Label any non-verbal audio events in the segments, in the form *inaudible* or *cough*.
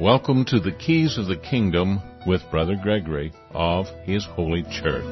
Welcome to the Keys of the Kingdom with Brother Gregory of His Holy Church.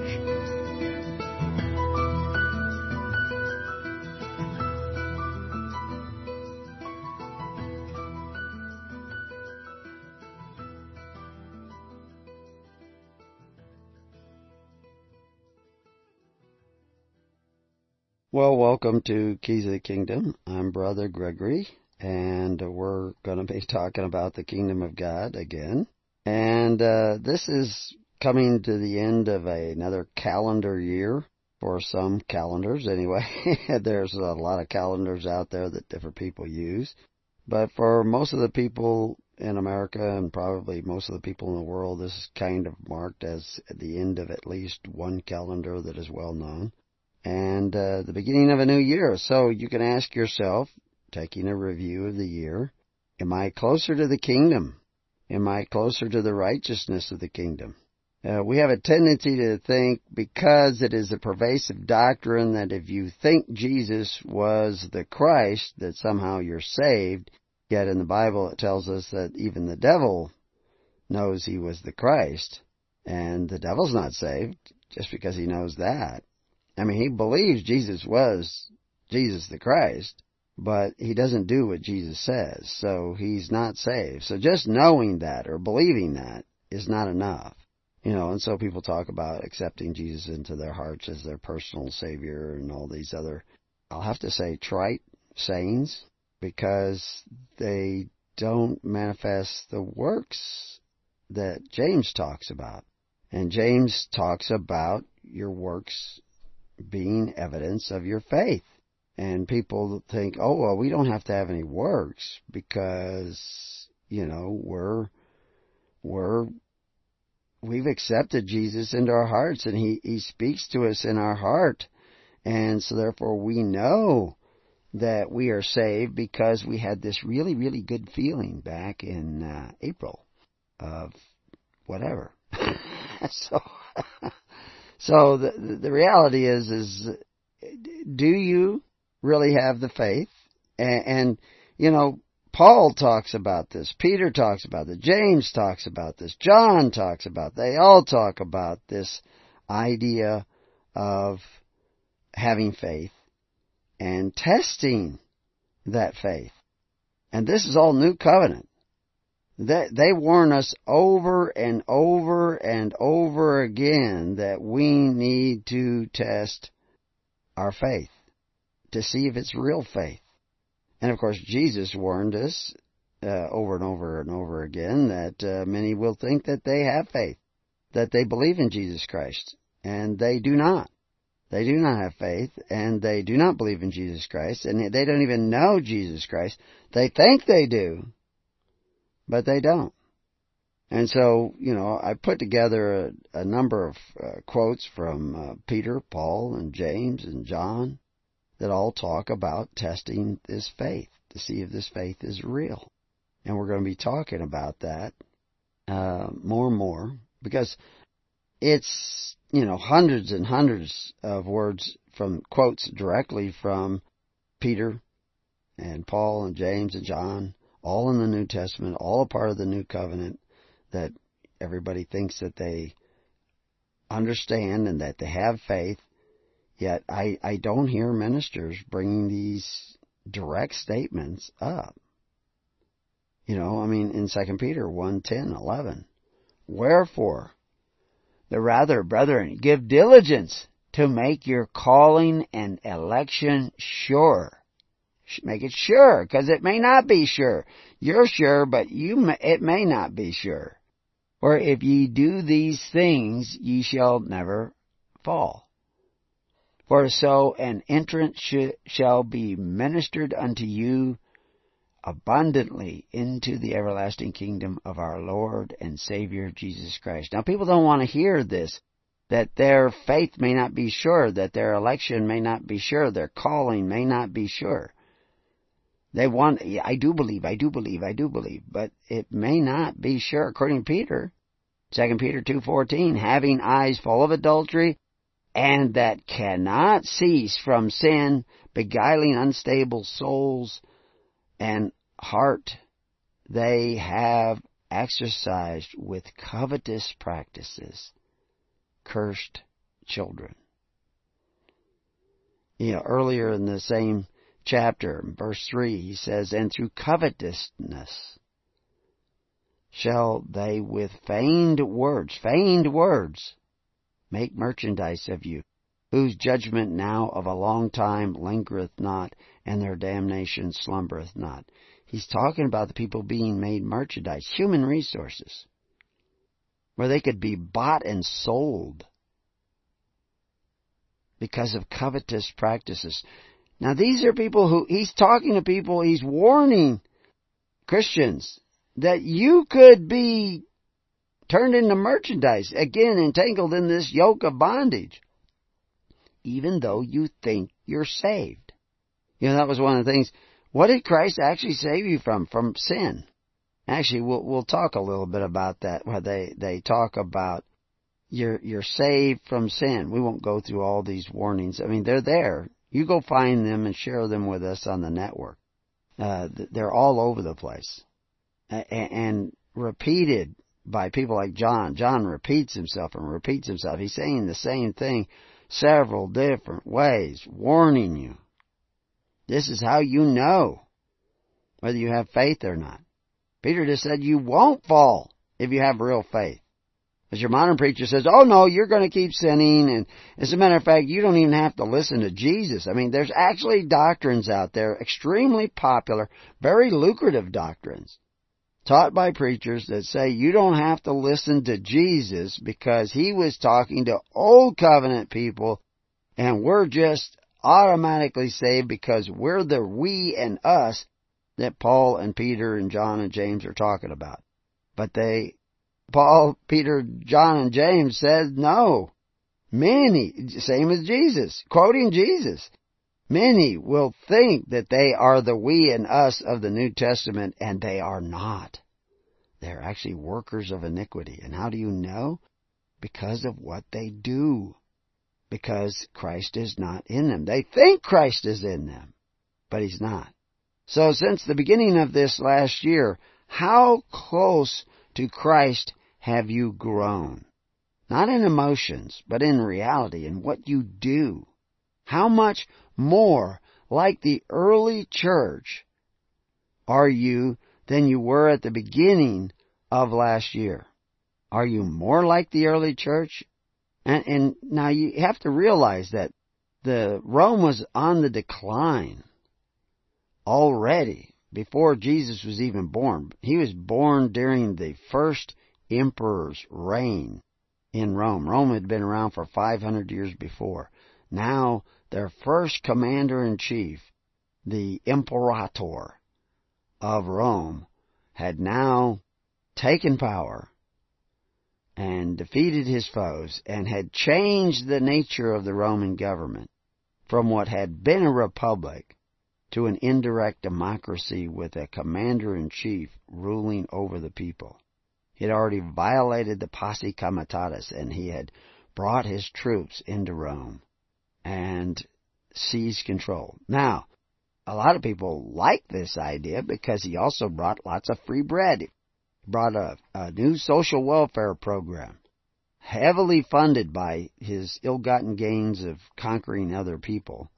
Well, welcome to Keys of the Kingdom. I'm Brother Gregory, and we're going to be *laughs* talking about the Kingdom of God again. And uh, this is coming to the end of a, another calendar year for some calendars, anyway. *laughs* There's a lot of calendars out there that different people use. But for most of the people in America and probably most of the people in the world, this is kind of marked as the end of at least one calendar that is well known and uh, the beginning of a new year. So you can ask yourself, taking a review of the year, am I closer to the kingdom? Am I closer to the righteousness of the kingdom? Uh, we have a tendency to think because it is a pervasive doctrine that if you think Jesus was the Christ, that somehow you're saved. Yet in the Bible it tells us that even the devil knows he was the Christ. And the devil's not saved just because he knows that. I mean, he believes Jesus was Jesus the Christ, but he doesn't do what Jesus says, so he's not saved. So just knowing that or believing that is not enough. You know, and so people talk about accepting Jesus into their hearts as their personal Savior and all these other, I'll have to say, trite sayings because they don't manifest the works that James talks about. And James talks about your works being evidence of your faith. And people think, oh, well, we don't have to have any works because, you know, we're, we're, we've accepted Jesus into our hearts and he, he speaks to us in our heart. And so therefore we know that we are saved because we had this really, really good feeling back in uh, April of whatever. *laughs* so, *laughs* so the the reality is is do you really have the faith? And, and you know, Paul talks about this. Peter talks about this. James talks about this. John talks about. They all talk about this idea of having faith and testing that faith. And this is all new covenant. They, they warn us over and over and over again that we need to test our faith to see if it's real faith. And of course, Jesus warned us uh, over and over and over again that uh, many will think that they have faith, that they believe in Jesus Christ, and they do not. They do not have faith, and they do not believe in Jesus Christ, and they don't even know Jesus Christ. They think they do, but they don't. And so, you know, I put together a, a number of uh, quotes from uh, Peter, Paul, and James and John that all talk about testing this faith to see if this faith is real. And we're going to be talking about that uh, more and more because it's, you know, hundreds and hundreds of words from quotes directly from Peter and Paul and James and John all in the New Testament, all a part of the New Covenant that everybody thinks that they understand and that they have faith. Yet I, I don't hear ministers bringing these direct statements up. You know, I mean, in 2 Peter 1, 10, 11. Wherefore, the rather, brethren, give diligence to make your calling and election sure. Make it sure, because it may not be sure. You're sure, but you may, it may not be sure. For if ye do these things, ye shall never fall. For so an entrance sh- shall be ministered unto you abundantly into the everlasting kingdom of our Lord and Savior Jesus Christ. Now people don't want to hear this, that their faith may not be sure, that their election may not be sure, their calling may not be sure. They want, I do believe, I do believe, I do believe, but it may not be sure, according to Peter. 2 Peter 2.14, having eyes full of adultery, and that cannot cease from sin, beguiling unstable souls and heart, they have exercised with covetous practices, cursed children. You know, earlier in the same chapter, verse 3, he says, And through covetousness shall they with feigned words, feigned words, make merchandise of you, whose judgment now of a long time lingereth not, and their damnation slumbereth not. He's talking about the people being made merchandise, human resources, where they could be bought and sold because of covetous practices. Now these are people who, he's talking to people, he's warning Christians that you could be turned into merchandise, again entangled in this yoke of bondage, even though you think you're saved. You know, that was one of the things. What did Christ actually save you from? From sin. Actually, we'll, we'll talk a little bit about that, where they, they talk about you're, you're saved from sin. We won't go through all these warnings. I mean, they're there. You go find them and share them with us on the network. Uh, they're all over the place. And repeated by people like John. John repeats himself and repeats himself. He's saying the same thing several different ways, warning you. This is how you know whether you have faith or not. Peter just said you won't fall if you have real faith. As your modern preacher says, oh no, you're going to keep sinning, and as a matter of fact, you don't even have to listen to Jesus. I mean, there's actually doctrines out there, extremely popular, very lucrative doctrines, taught by preachers that say you don't have to listen to Jesus because he was talking to old covenant people, and we're just automatically saved because we're the we and us that Paul and Peter and John and James are talking about. But they Paul, Peter, John, and James said no. Many, same as Jesus, quoting Jesus, many will think that they are the we and us of the New Testament, and they are not. They're actually workers of iniquity. And how do you know? Because of what they do. Because Christ is not in them. They think Christ is in them, but He's not. So since the beginning of this last year, how close to Christ have you grown? Not in emotions, but in reality, in what you do. How much more like the early church are you than you were at the beginning of last year? Are you more like the early church? And, and now you have to realize that the Rome was on the decline already before Jesus was even born. He was born during the first emperor's reign in Rome. Rome had been around for 500 years before. Now, their first commander in chief, the imperator of Rome, had now taken power and defeated his foes and had changed the nature of the Roman government from what had been a republic to an indirect democracy with a commander in chief ruling over the people. He had already violated the posse comitatus and he had brought his troops into Rome and seized control. Now, a lot of people like this idea because he also brought lots of free bread. He brought a, a new social welfare program, heavily funded by his ill-gotten gains of conquering other people,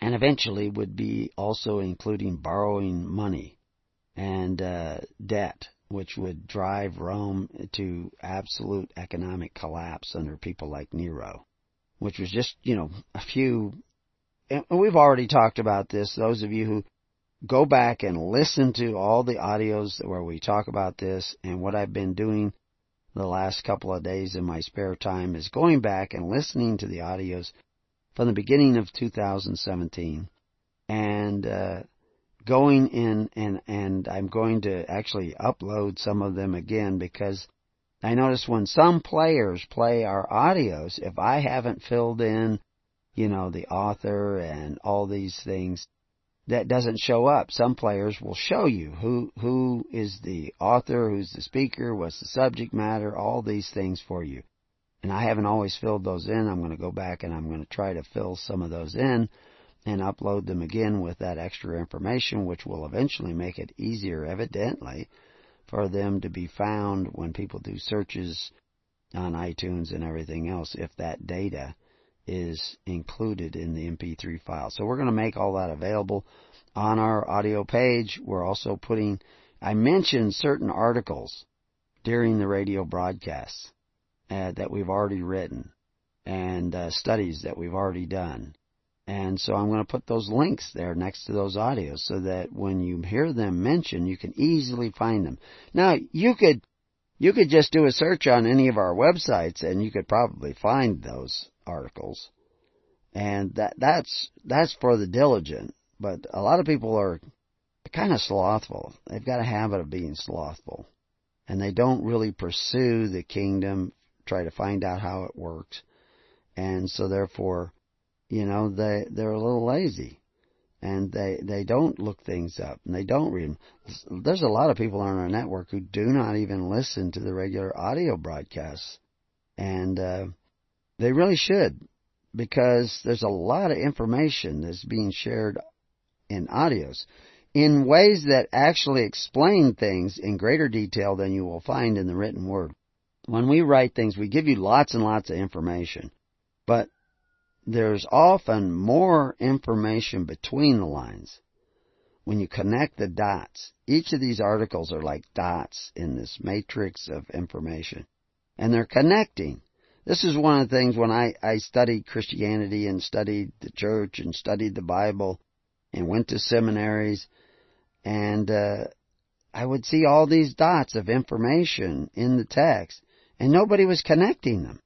and eventually would be also including borrowing money and uh, debt which would drive Rome to absolute economic collapse under people like Nero, which was just, you know, a few, and we've already talked about this, those of you who go back and listen to all the audios where we talk about this and what I've been doing the last couple of days in my spare time is going back and listening to the audios from the beginning of 2017 and uh, going in and and I'm going to actually upload some of them again because I notice when some players play our audios, if I haven't filled in, you know, the author and all these things, that doesn't show up. Some players will show you who who is the author, who's the speaker, what's the subject matter, all these things for you. And I haven't always filled those in. I'm going to go back and I'm going to try to fill some of those in and upload them again with that extra information, which will eventually make it easier, evidently, for them to be found when people do searches on iTunes and everything else if that data is included in the MP3 file. So we're going to make all that available on our audio page. We're also putting, I mentioned certain articles during the radio broadcasts uh, that we've already written and uh, studies that we've already done. And so I'm going to put those links there next to those audios so that when you hear them mentioned, you can easily find them. Now, you could, you could just do a search on any of our websites and you could probably find those articles. And that, that's, that's for the diligent. But a lot of people are kind of slothful. They've got a habit of being slothful. And they don't really pursue the kingdom, try to find out how it works. And so therefore, you know, they, they're a little lazy. And they, they don't look things up and they don't read them. There's a lot of people on our network who do not even listen to the regular audio broadcasts. And, uh, they really should because there's a lot of information that's being shared in audios in ways that actually explain things in greater detail than you will find in the written word. When we write things, we give you lots and lots of information, but there's often more information between the lines. When you connect the dots, each of these articles are like dots in this matrix of information, and they're connecting. This is one of the things when I, I studied Christianity and studied the church and studied the Bible and went to seminaries and uh, I would see all these dots of information in the text and nobody was connecting them.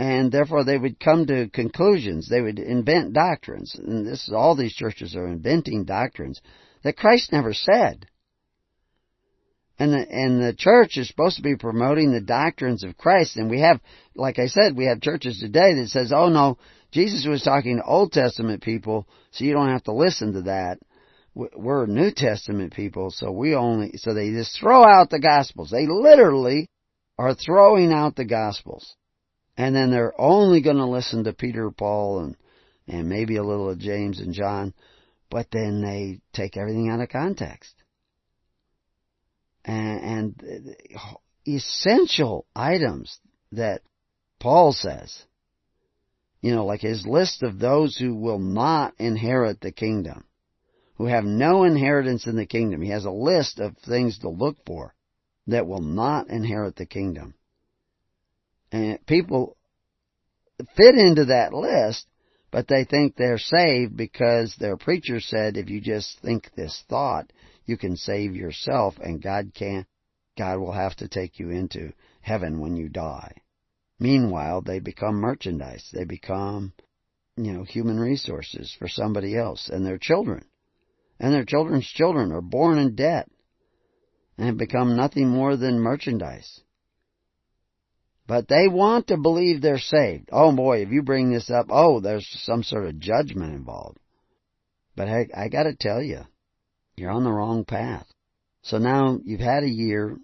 And therefore they would come to conclusions. They would invent doctrines. And this is all these churches are inventing doctrines that Christ never said. And the, and the church is supposed to be promoting the doctrines of Christ. And we have, like I said, we have churches today that says, oh no, Jesus was talking to Old Testament people, so you don't have to listen to that. We're New Testament people, so we only, so they just throw out the Gospels. They literally are throwing out the Gospels. And then they're only going to listen to Peter, Paul, and, and maybe a little of James and John, but then they take everything out of context and, and uh, essential items that Paul says. You know, like his list of those who will not inherit the kingdom, who have no inheritance in the kingdom. He has a list of things to look for that will not inherit the kingdom. And people fit into that list, but they think they're saved because their preacher said if you just think this thought, you can save yourself and God can't, God will have to take you into heaven when you die. Meanwhile, they become merchandise. They become, you know, human resources for somebody else and their children. And their children's children are born in debt and become nothing more than merchandise. But they want to believe they're saved. Oh boy, if you bring this up, oh, there's some sort of judgment involved. But I, I gotta tell you, you're on the wrong path. So now you've had a year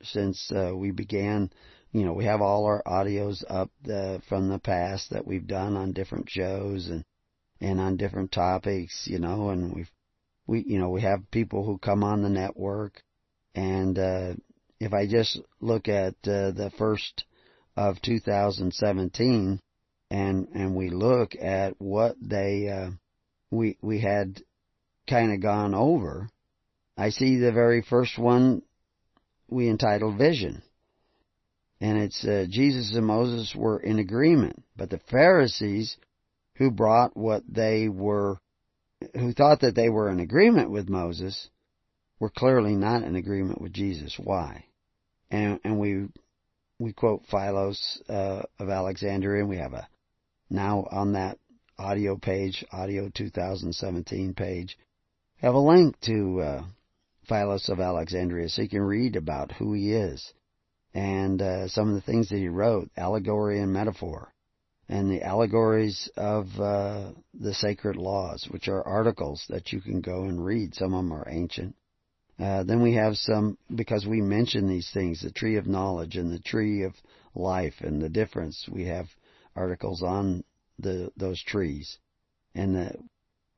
since uh, we began. You know, we have all our audios up uh, from the past that we've done on different shows and and on different topics. You know, and we've we you know we have people who come on the network, and uh, if I just look at uh, the first of 2017, and and we look at what they uh, we we had kind of gone over, I see the very first one we entitled Vision. And it's uh, Jesus and Moses were in agreement, but the Pharisees who brought what they were, who thought that they were in agreement with Moses, were clearly not in agreement with Jesus. Why? And, and we we quote Philos uh, of Alexandria, and we have a now on that audio page, audio 2017 page, have a link to uh, Philos of Alexandria so you can read about who he is and uh, some of the things that he wrote, allegory and metaphor, and the allegories of uh, the sacred laws, which are articles that you can go and read. Some of them are ancient. Uh, then we have some, because we mention these things, the tree of knowledge and the tree of life and the difference. We have articles on the those trees and the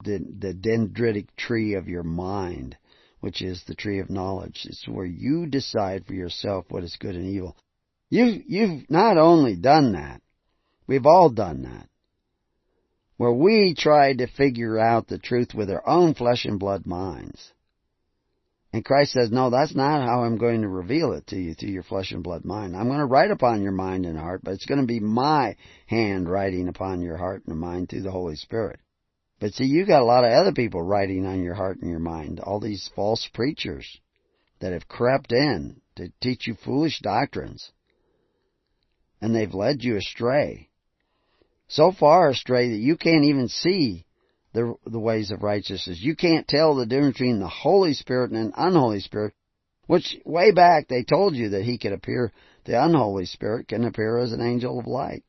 the, the dendritic tree of your mind, which is the tree of knowledge. It's where you decide for yourself what is good and evil. You've, you've not only done that, we've all done that, where we tried to figure out the truth with our own flesh and blood minds. And Christ says, no, that's not how I'm going to reveal it to you through your flesh and blood mind. I'm going to write upon your mind and heart, but it's going to be my hand writing upon your heart and mind through the Holy Spirit. But see, you've got a lot of other people writing on your heart and your mind. All these false preachers that have crept in to teach you foolish doctrines. And they've led you astray. So far astray that you can't even see the, the ways of righteousness. You can't tell the difference between the Holy Spirit and an unholy Spirit, which way back they told you that he could appear, the unholy Spirit can appear as an angel of light.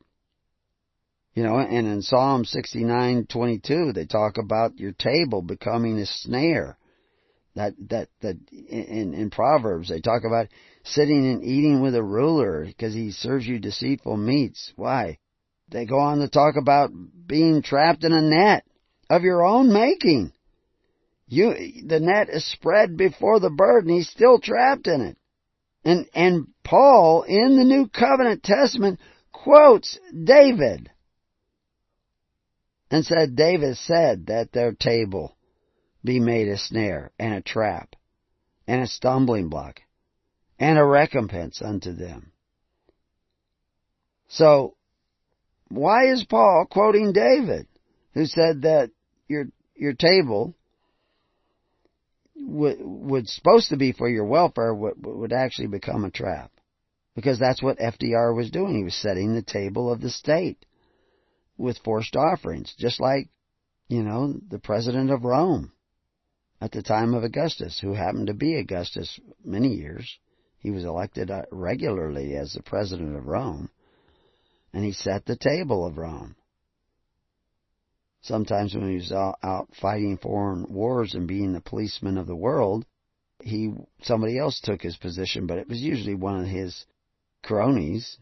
You know, and in Psalm 69:22 they talk about your table becoming a snare. That that that in in Proverbs they talk about sitting and eating with a ruler because he serves you deceitful meats. Why? They go on to talk about being trapped in a net of your own making. You, the net is spread before the bird and he's still trapped in it. And, and Paul in the New Covenant Testament quotes David and said, David said that their table be made a snare and a trap and a stumbling block and a recompense unto them. So, why is Paul quoting David? who said that your your table would would supposed to be for your welfare would, would actually become a trap because that's what FDR was doing. He was setting the table of the state with forced offerings, just like you know the president of Rome at the time of Augustus, who happened to be Augustus many years. He was elected uh, regularly as the president of Rome, and he set the table of Rome. Sometimes when he was out fighting foreign wars and being the policeman of the world, he somebody else took his position, but it was usually one of his cronies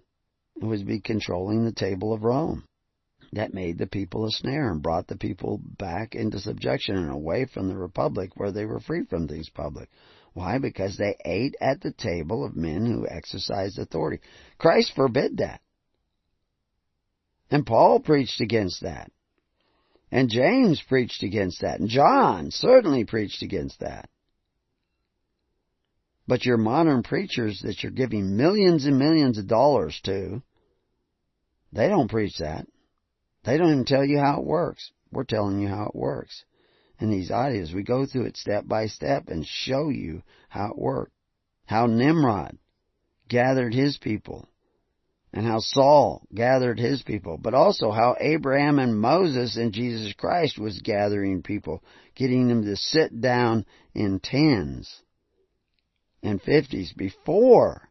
who would be controlling the table of Rome. That made the people a snare and brought the people back into subjection and away from the republic where they were free from these public. Why? Because they ate at the table of men who exercised authority. Christ forbid that. And Paul preached against that. And James preached against that. And John certainly preached against that. But your modern preachers that you're giving millions and millions of dollars to, they don't preach that. They don't even tell you how it works. We're telling you how it works. In these audios, we go through it step by step and show you how it worked. How Nimrod gathered his people and how Saul gathered his people, but also how Abraham and Moses and Jesus Christ was gathering people, getting them to sit down in tens and fifties before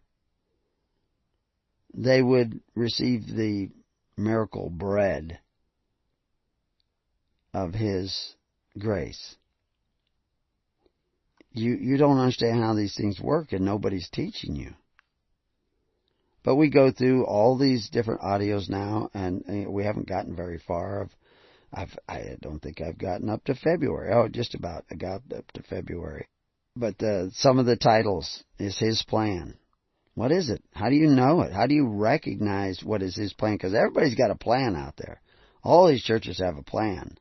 they would receive the miracle bread of his grace. You you don't understand how these things work and nobody's teaching you. But we go through all these different audios now, and we haven't gotten very far. I've, I've, I don't think I've gotten up to February. Oh, just about. I got up to February. But uh, some of the titles is His plan. What is it? How do you know it? How do you recognize what is His plan? Because everybody's got a plan out there. All these churches have a plan,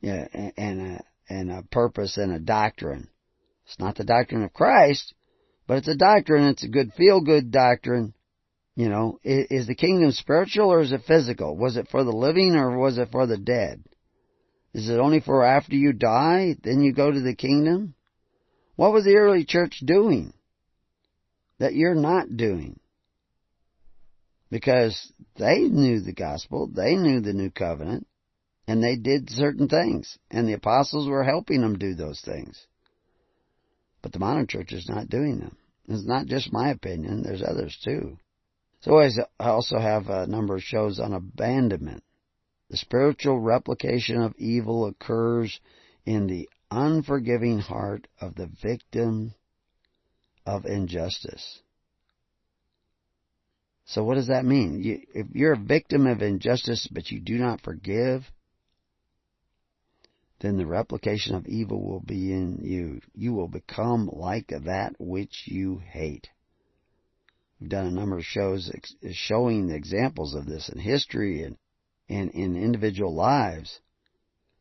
yeah, and a and a purpose and a doctrine. It's not the doctrine of Christ, but it's a doctrine. It's a good feel good doctrine you know, is the kingdom spiritual or is it physical? Was it for the living or was it for the dead? Is it only for after you die, then you go to the kingdom? What was the early church doing that you're not doing? Because they knew the gospel, they knew the new covenant, and they did certain things, and the apostles were helping them do those things. But the modern church is not doing them. It's not just my opinion, there's others too. So I also have a number of shows on abandonment. The spiritual replication of evil occurs in the unforgiving heart of the victim of injustice. So what does that mean? You, if you're a victim of injustice but you do not forgive, then the replication of evil will be in you. You will become like that which you hate. We've done a number of shows showing the examples of this in history and, and in individual lives.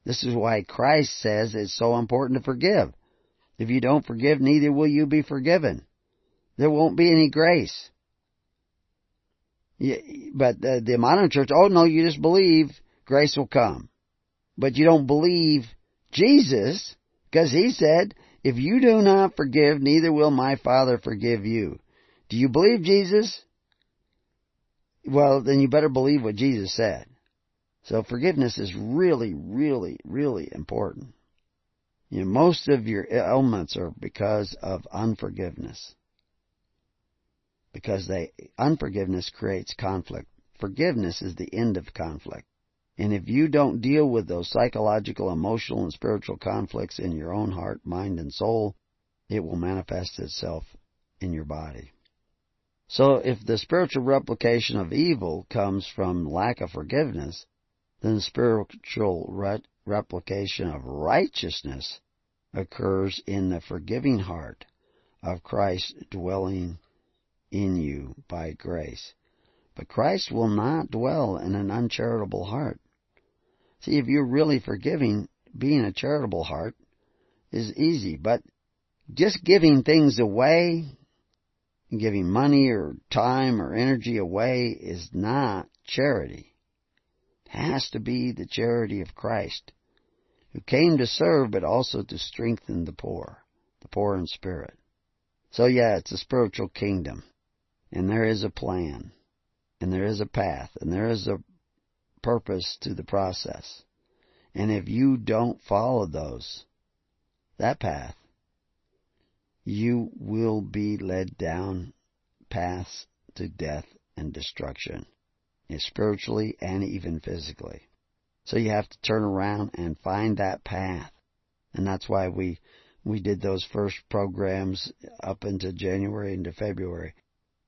This is why Christ says it's so important to forgive. If you don't forgive, neither will you be forgiven. There won't be any grace. But the, the modern church, oh no, you just believe, grace will come. But you don't believe Jesus, because he said, if you do not forgive, neither will my Father forgive you. Do you believe Jesus? Well, then you better believe what Jesus said. So forgiveness is really, really, really important. You know, most of your ailments are because of unforgiveness. Because they, unforgiveness creates conflict. Forgiveness is the end of conflict. And if you don't deal with those psychological, emotional, and spiritual conflicts in your own heart, mind, and soul, it will manifest itself in your body. So if the spiritual replication of evil comes from lack of forgiveness, then the spiritual re- replication of righteousness occurs in the forgiving heart of Christ dwelling in you by grace. But Christ will not dwell in an uncharitable heart. See, if you're really forgiving, being a charitable heart is easy, but just giving things away, giving money or time or energy away is not charity. It has to be the charity of Christ, who came to serve but also to strengthen the poor, the poor in spirit. So yeah, it's a spiritual kingdom, and there is a plan and there is a path, and there is a purpose to the process. And if you don't follow those, that path, you will be led down paths to death and destruction, eh, spiritually and even physically. So you have to turn around and find that path. And that's why we, we did those first programs up into January into February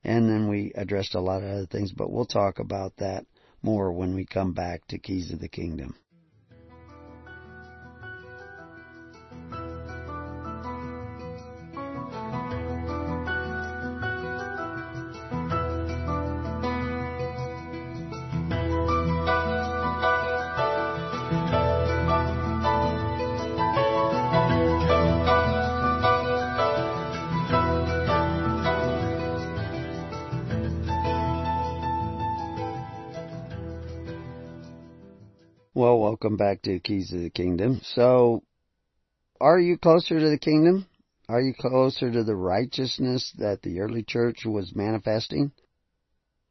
and then we addressed a lot of other things, but we'll talk about that more when we come back to Keys of the Kingdom. Welcome back to Keys of the Kingdom. So, are you closer to the kingdom? Are you closer to the righteousness that the early church was manifesting?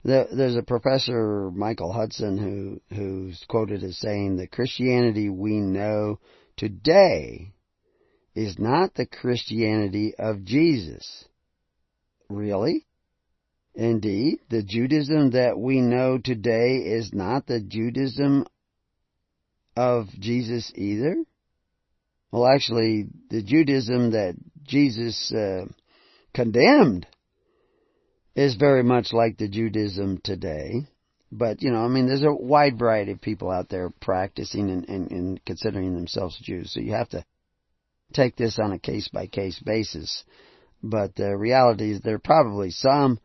There's a professor, Michael Hudson, who, who's quoted as saying that Christianity we know today is not the Christianity of Jesus. Really? Indeed, the Judaism that we know today is not the Judaism of Jesus either? Well, actually, the Judaism that Jesus uh, condemned is very much like the Judaism today. But, you know, I mean, there's a wide variety of people out there practicing and, and, and considering themselves Jews. So you have to take this on a case by case basis. But the reality is there are probably some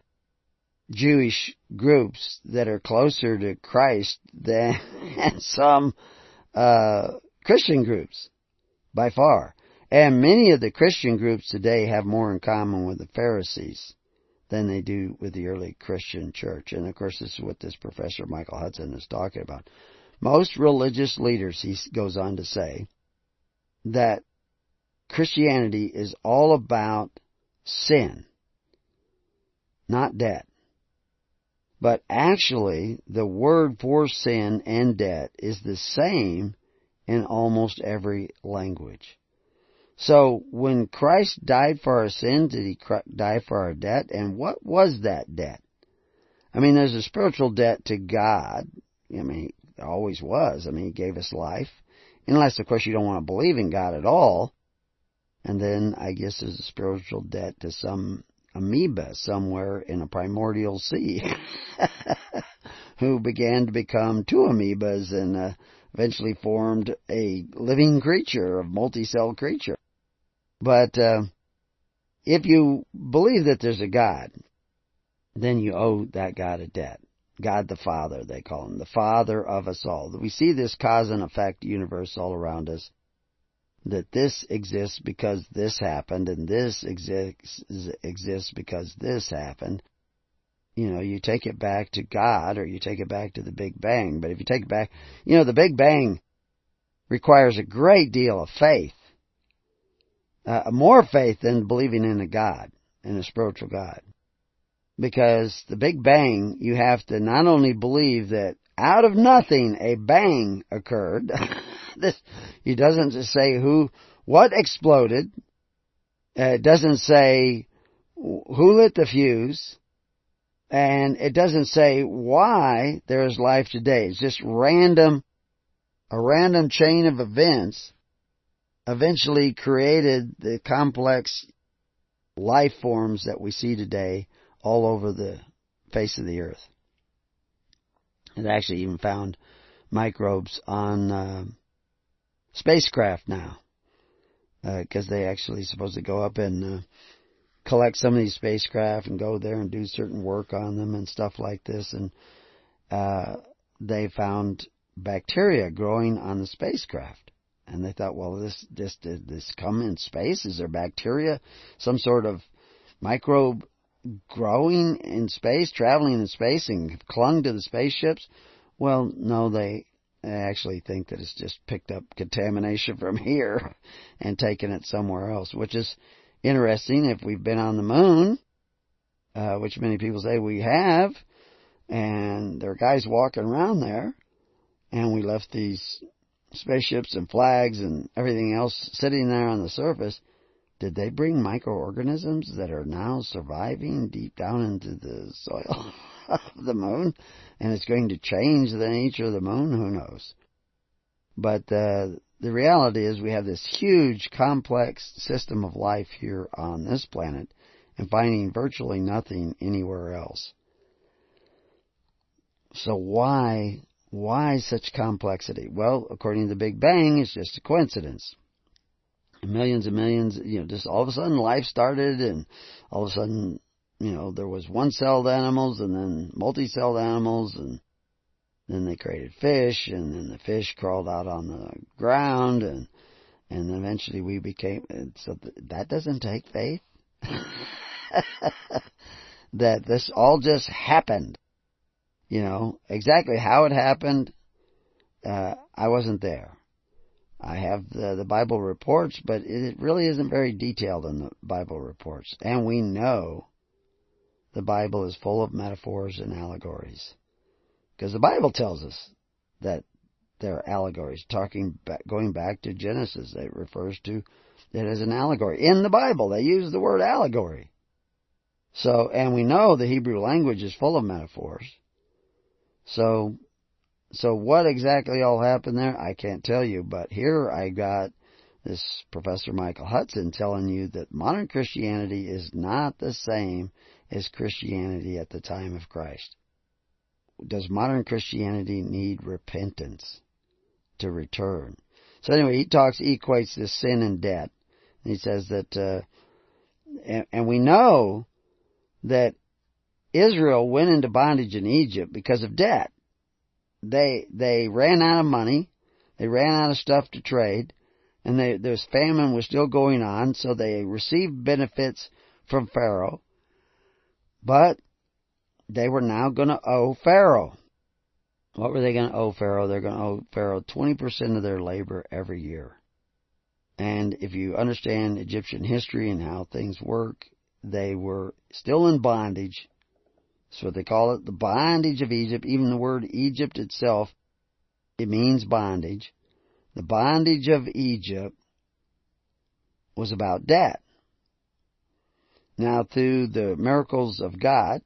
Jewish groups that are closer to Christ than *laughs* some uh, Christian groups by far. And many of the Christian groups today have more in common with the Pharisees than they do with the early Christian church. And of course, this is what this professor Michael Hudson is talking about. Most religious leaders, he goes on to say, that Christianity is all about sin, not debt. But actually, the word for sin and debt is the same in almost every language. So when Christ died for our sins, did he die for our debt? And what was that debt? I mean, there's a spiritual debt to God. I mean, it always was. I mean, he gave us life. Unless, of course, you don't want to believe in God at all. And then I guess there's a spiritual debt to some amoeba somewhere in a primordial sea *laughs* who began to become two amoebas and uh, eventually formed a living creature, a multi-celled creature. But uh, if you believe that there's a God, then you owe that God a debt. God the Father, they call him, the Father of us all. We see this cause and effect universe all around us. That this exists because this happened, and this exists, exists because this happened. You know, you take it back to God, or you take it back to the Big Bang. But if you take it back, you know, the Big Bang requires a great deal of faith. Uh, more faith than believing in a God, in a spiritual God because the Big Bang, you have to not only believe that out of nothing a bang occurred. *laughs* *laughs* this he doesn't say who what exploded. Uh, it doesn't say who lit the fuse. And it doesn't say why there is life today. It's just random, a random chain of events eventually created the complex life forms that we see today all over the face of the earth. It actually even found microbes on uh, spacecraft now, because uh, they actually supposed to go up and uh, collect some of these spacecraft and go there and do certain work on them and stuff like this, and uh, they found bacteria growing on the spacecraft. And they thought, well, this, this, did this come in space? Is there bacteria, some sort of microbe growing in space, traveling in space, and clung to the spaceships? Well, no, they actually think that it's just picked up contamination from *laughs* here and taken it somewhere else, which is interesting if we've been on the moon, uh, which many people say we have, and there are guys walking around there, and we left these spaceships and flags and everything else sitting there on the surface did they bring microorganisms that are now surviving deep down into the soil *laughs* of the moon? And it's going to change the nature of the moon? Who knows? But uh, the reality is we have this huge, complex system of life here on this planet and finding virtually nothing anywhere else. So why, why such complexity? Well, according to the Big Bang, it's just a coincidence millions and millions, you know, just all of a sudden life started and all of a sudden, you know, there was one-celled animals and then multi-celled animals and then they created fish and then the fish crawled out on the ground and, and eventually we became, so that doesn't take faith. *laughs* that this all just happened. You know, exactly how it happened, uh, I wasn't there. I have the, the Bible reports, but it really isn't very detailed in the Bible reports. And we know the Bible is full of metaphors and allegories. Because the Bible tells us that there are allegories. Talking back, going back to Genesis, it refers to it as an allegory. In the Bible, they use the word allegory. So, and we know the Hebrew language is full of metaphors. So, so what exactly all happened there, I can't tell you, but here I got this Professor Michael Hudson telling you that modern Christianity is not the same as Christianity at the time of Christ. Does modern Christianity need repentance to return? So anyway, he talks, he equates this sin and debt. And he says that, uh, and, and we know that Israel went into bondage in Egypt because of debt they they ran out of money, they ran out of stuff to trade, and they, this famine was still going on, so they received benefits from Pharaoh, but they were now going to owe Pharaoh. What were they going to owe Pharaoh? They're going to owe Pharaoh 20% of their labor every year. And if you understand Egyptian history and how things work, they were still in bondage so they call it the bondage of Egypt. Even the word Egypt itself, it means bondage. The bondage of Egypt was about debt. Now, through the miracles of God,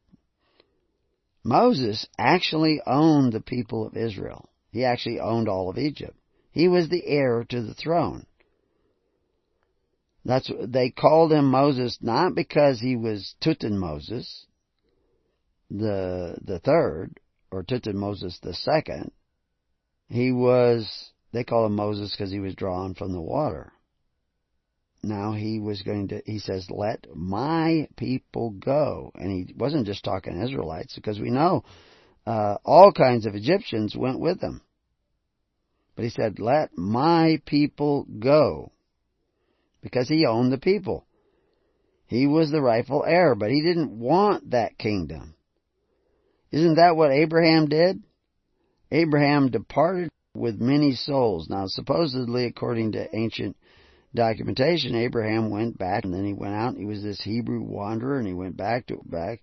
Moses actually owned the people of Israel. He actually owned all of Egypt. He was the heir to the throne. That's they called him Moses not because he was Tutmosis, the the third, or Tutmosis the second, he was, they call him Moses because he was drawn from the water. Now he was going to, he says, let my people go. And he wasn't just talking Israelites because we know uh, all kinds of Egyptians went with him. But he said, let my people go. Because he owned the people. He was the rightful heir, but he didn't want that kingdom. Isn't that what Abraham did? Abraham departed with many souls. Now, supposedly, according to ancient documentation, Abraham went back and then he went out. He was this Hebrew wanderer and he went back to back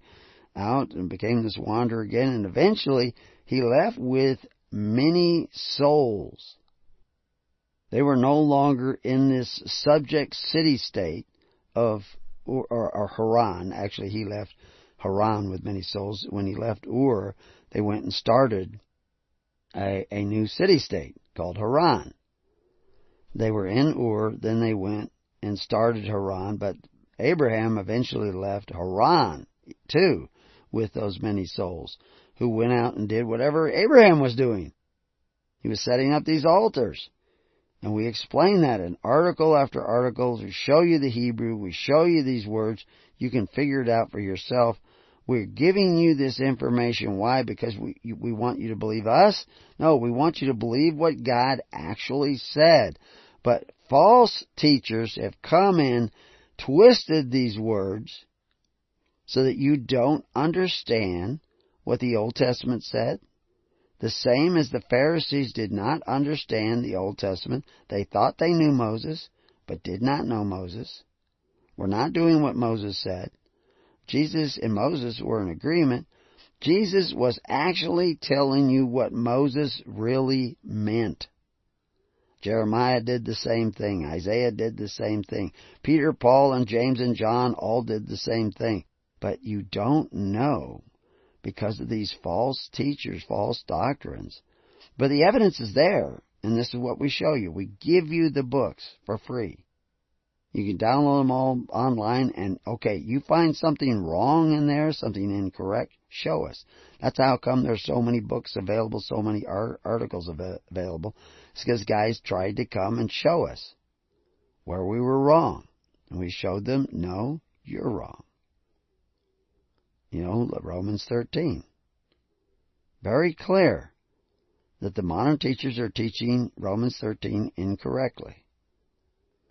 out and became this wanderer again. And eventually, he left with many souls. They were no longer in this subject city state of or, or, or Haran. Actually, he left Haran with many souls. When he left Ur, they went and started a, a new city state called Haran. They were in Ur, then they went and started Haran, but Abraham eventually left Haran too with those many souls who went out and did whatever Abraham was doing. He was setting up these altars. And we explain that in article after article. We show you the Hebrew. We show you these words. You can figure it out for yourself. We're giving you this information. Why? Because we, we want you to believe us? No, we want you to believe what God actually said. But false teachers have come in, twisted these words, so that you don't understand what the Old Testament said? The same as the Pharisees did not understand the Old Testament. They thought they knew Moses, but did not know Moses. We're not doing what Moses said. Jesus and Moses were in agreement. Jesus was actually telling you what Moses really meant. Jeremiah did the same thing. Isaiah did the same thing. Peter, Paul, and James and John all did the same thing but you don't know because of these false teachers, false doctrines. But the evidence is there, and this is what we show you. We give you the books for free. You can download them all online, and okay, you find something wrong in there, something incorrect, show us. That's how come there's so many books available, so many articles available. It's because guys tried to come and show us where we were wrong. And we showed them, no, you're wrong. You know, Romans 13. Very clear that the modern teachers are teaching Romans 13 incorrectly.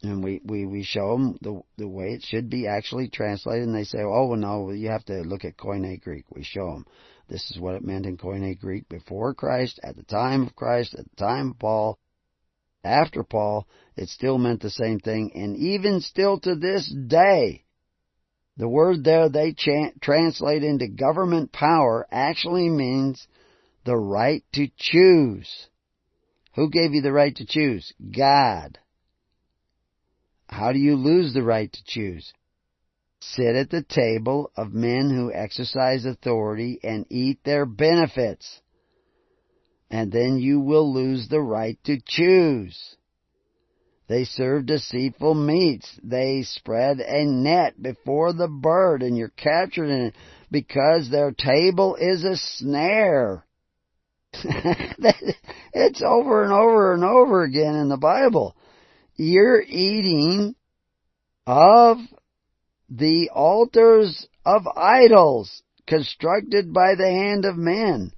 And we, we, we show them the, the way it should be actually translated, and they say, oh, well, no, you have to look at Koine Greek. We show them this is what it meant in Koine Greek before Christ, at the time of Christ, at the time of Paul, after Paul, it still meant the same thing, and even still to this day, the word there they translate into government power actually means the right to choose. Who gave you the right to choose? God. How do you lose the right to choose? Sit at the table of men who exercise authority and eat their benefits. And then you will lose the right to choose. They serve deceitful meats. They spread a net before the bird and you're captured in it because their table is a snare. *laughs* it's over and over and over again in the Bible. You're eating of the altars of idols constructed by the hand of men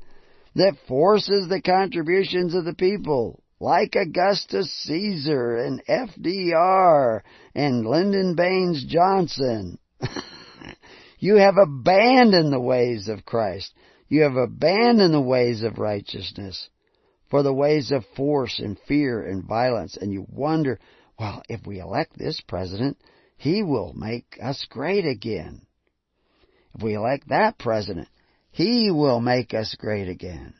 that forces the contributions of the people like Augustus Caesar and FDR and Lyndon Baines Johnson. *laughs* you have abandoned the ways of Christ. You have abandoned the ways of righteousness for the ways of force and fear and violence. And you wonder, well, if we elect this president, he will make us great again. If we elect that president, he will make us great again.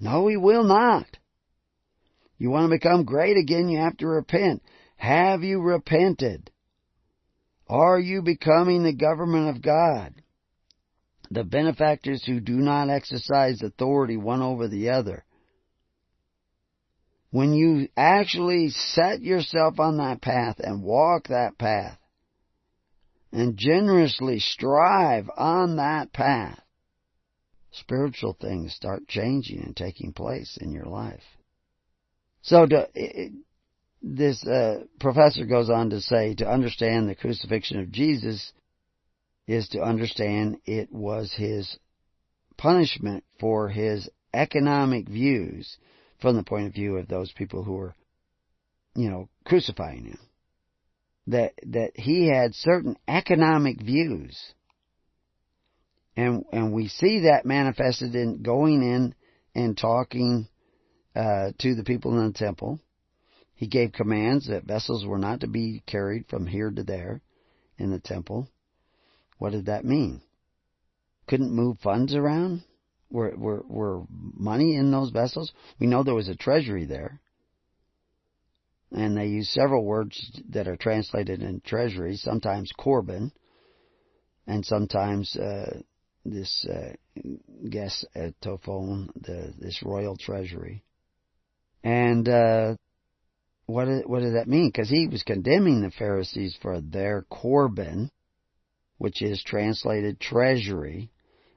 No, he will not. You want to become great again, you have to repent. Have you repented? Are you becoming the government of God? The benefactors who do not exercise authority one over the other. When you actually set yourself on that path and walk that path, and generously strive on that path, spiritual things start changing and taking place in your life. So to, it, this uh, professor goes on to say to understand the crucifixion of Jesus is to understand it was his punishment for his economic views from the point of view of those people who were, you know, crucifying him. That, that he had certain economic views. And, and we see that manifested in going in and talking, uh, to the people in the temple. He gave commands that vessels were not to be carried from here to there in the temple. What did that mean? Couldn't move funds around? Were, were, were money in those vessels? We know there was a treasury there. And they use several words that are translated in treasury, sometimes Corban, and sometimes uh, this uh, guess at Tophon, the, this royal treasury. And uh, what what does that mean? Because he was condemning the Pharisees for their Corban, which is translated treasury,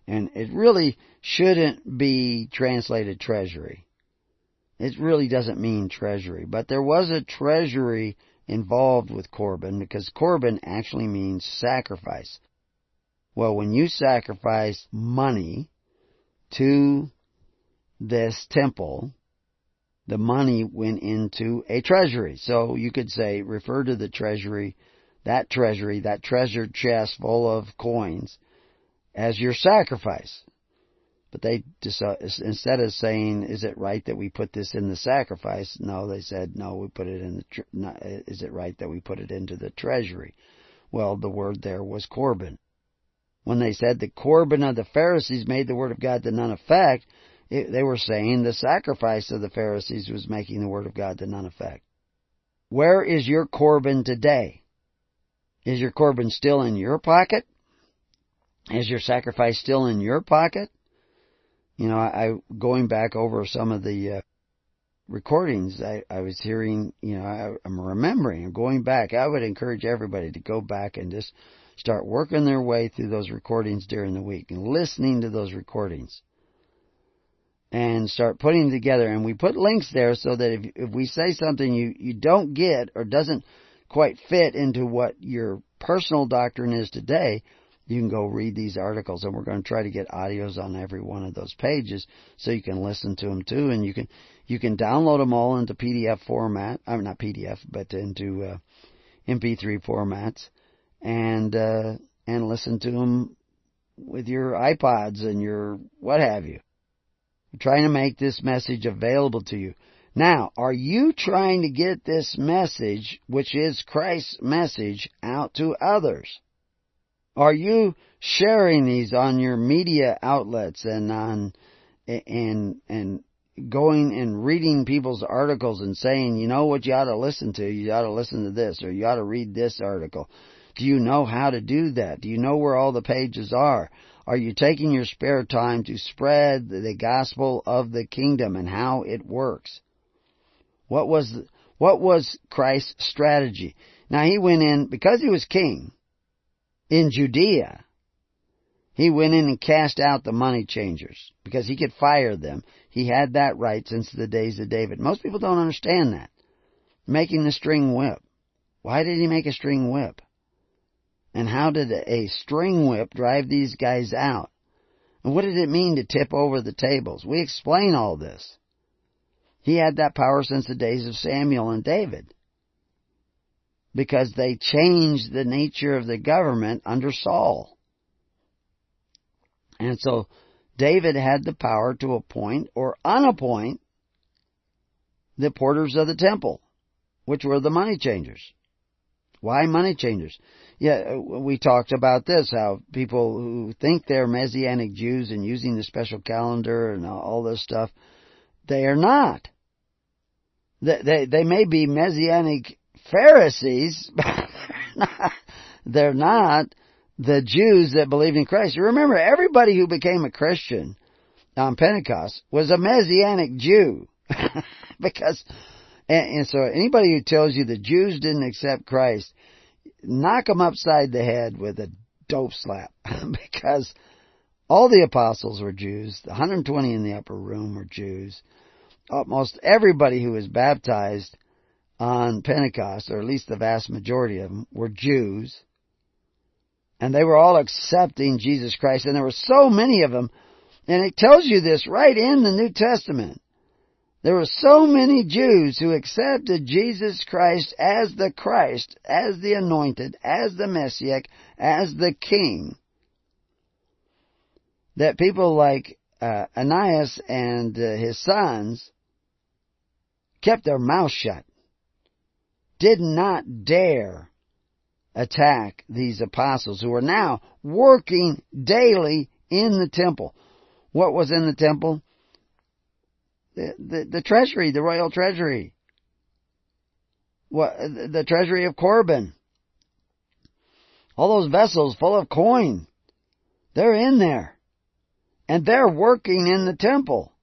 and it really shouldn't be translated treasury. It really doesn't mean treasury, but there was a treasury involved with Corban because Corban actually means sacrifice. Well, when you sacrifice money to this temple, the money went into a treasury. So you could say, refer to the treasury, that treasury, that treasure chest full of coins, as your sacrifice. But they instead of saying, "Is it right that we put this in the sacrifice?" No, they said, "No, we put it in the. Is it right that we put it into the treasury?" Well, the word there was Corban. When they said the Corban of the Pharisees made the word of God to none effect, it, they were saying the sacrifice of the Pharisees was making the Word of God to none effect. Where is your Corban today? Is your Corban still in your pocket? Is your sacrifice still in your pocket? You know, I, going back over some of the uh, recordings, I, I was hearing, you know, I, I'm remembering, I'm going back. I would encourage everybody to go back and just start working their way through those recordings during the week and listening to those recordings and start putting together. And we put links there so that if, if we say something you, you don't get or doesn't quite fit into what your personal doctrine is today, you can go read these articles and we're going to try to get audios on every one of those pages so you can listen to them too and you can you can download them all into PDF format I mean not PDF but into uh, MP3 formats and uh, and listen to them with your iPods and your what have you I'm trying to make this message available to you. Now, are you trying to get this message, which is Christ's message, out to others? Are you sharing these on your media outlets and on and and going and reading people's articles and saying, you know what you ought to listen to? You ought to listen to this or you ought to read this article. Do you know how to do that? Do you know where all the pages are? Are you taking your spare time to spread the gospel of the kingdom and how it works? What was, what was Christ's strategy? Now he went in, because he was king in Judea, he went in and cast out the money changers because he could fire them. He had that right since the days of David. Most people don't understand that. Making the string whip. Why did he make a string whip? And how did a string whip drive these guys out? And what did it mean to tip over the tables? We explain all this. He had that power since the days of Samuel and David. Because they changed the nature of the government under Saul. And so David had the power to appoint or unappoint the porters of the temple, which were the money changers. Why money changers? Yeah, we talked about this, how people who think they're Messianic Jews and using the special calendar and all this stuff, they are not. They, they, they may be Messianic Pharisees, *laughs* they're not the Jews that believed in Christ. Remember, everybody who became a Christian on Pentecost was a Messianic Jew. *laughs* because and, and so anybody who tells you the Jews didn't accept Christ, knock them upside the head with a dope slap *laughs* because All the apostles were Jews. The 120 in the upper room were Jews. Almost everybody who was baptized on Pentecost, or at least the vast majority of them, were Jews. And they were all accepting Jesus Christ. And there were so many of them. And it tells you this right in the New Testament. There were so many Jews who accepted Jesus Christ as the Christ, as the anointed, as the Messiah, as the King, that people like uh, Ananias and uh, his sons kept their mouths shut, did not dare attack these apostles who are now working daily in the temple. What was in the temple? The, the, the treasury, the royal treasury. What, the treasury of Corban. All those vessels full of coin. They're in there. And they're working in the temple.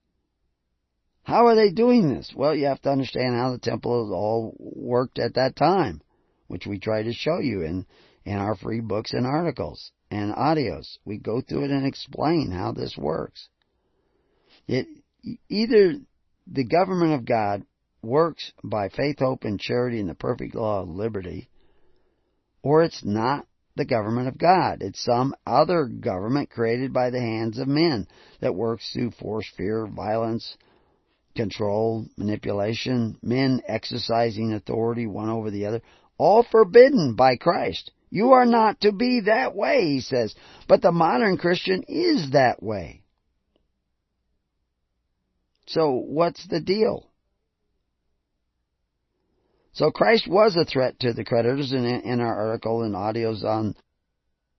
How are they doing this? Well, you have to understand how the temple all worked at that time, which we try to show you in, in our free books and articles and audios. We go through it and explain how this works. It, either the government of God works by faith, hope, and charity in the perfect law of liberty, or it's not the government of God. It's some other government created by the hands of men that works through force, fear, violence, control, manipulation, men exercising authority one over the other, all forbidden by Christ. You are not to be that way, he says. But the modern Christian is that way. So what's the deal? So Christ was a threat to the creditors in, in our article and audios on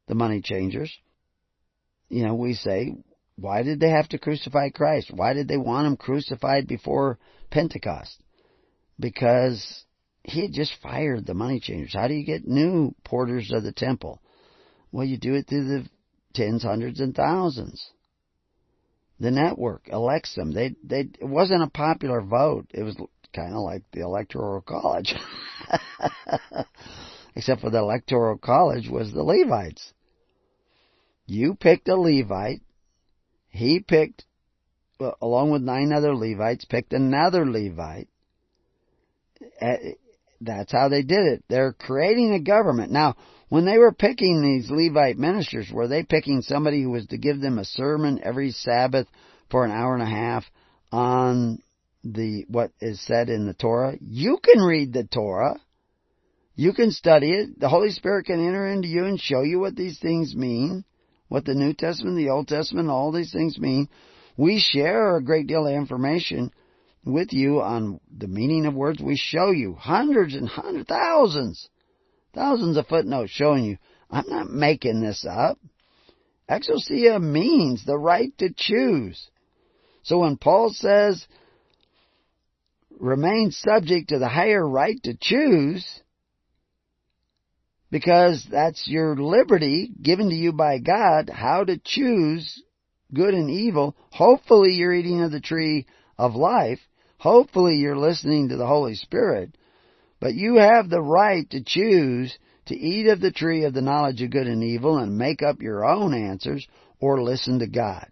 the money changers. You know, we say, why did they have to crucify Christ? Why did they want him crucified before Pentecost? Because he had just fired the money changers. How do you get new porters of the temple? Well, you do it through the tens, hundreds, and thousands the network elects them. They they it wasn't a popular vote. It was kind of like the electoral college, *laughs* except for the electoral college was the Levites. You picked a Levite. He picked, along with nine other Levites, picked another Levite. Eh, that's how they did it. They're creating a government. Now, when they were picking these Levite ministers, were they picking somebody who was to give them a sermon every Sabbath for an hour and a half on the what is said in the Torah? You can read the Torah. You can study it. The Holy Spirit can enter into you and show you what these things mean, what the New Testament, the Old Testament, all these things mean. We share a great deal of information with you on the meaning of words. We show you hundreds and hundreds, thousands Thousands of footnotes showing you I'm not making this up. Exousia means the right to choose. So when Paul says, remain subject to the higher right to choose, because that's your liberty given to you by God, how to choose good and evil. Hopefully you're eating of the tree of life. Hopefully you're listening to the Holy Spirit. But you have the right to choose to eat of the tree of the knowledge of good and evil and make up your own answers or listen to God.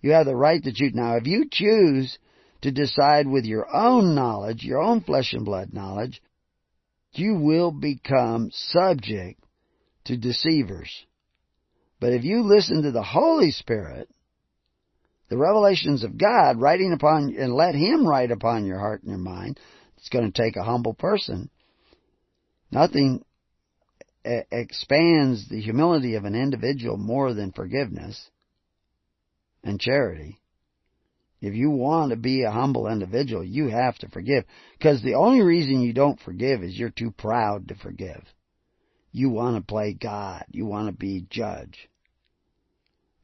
You have the right to choose. Now, if you choose to decide with your own knowledge, your own flesh and blood knowledge, you will become subject to deceivers. But if you listen to the Holy Spirit, the revelations of God writing upon and let Him write upon your heart and your mind, it's going to take a humble person. Nothing expands the humility of an individual more than forgiveness and charity. If you want to be a humble individual, you have to forgive. Because the only reason you don't forgive is you're too proud to forgive. You want to play God. You want to be judge.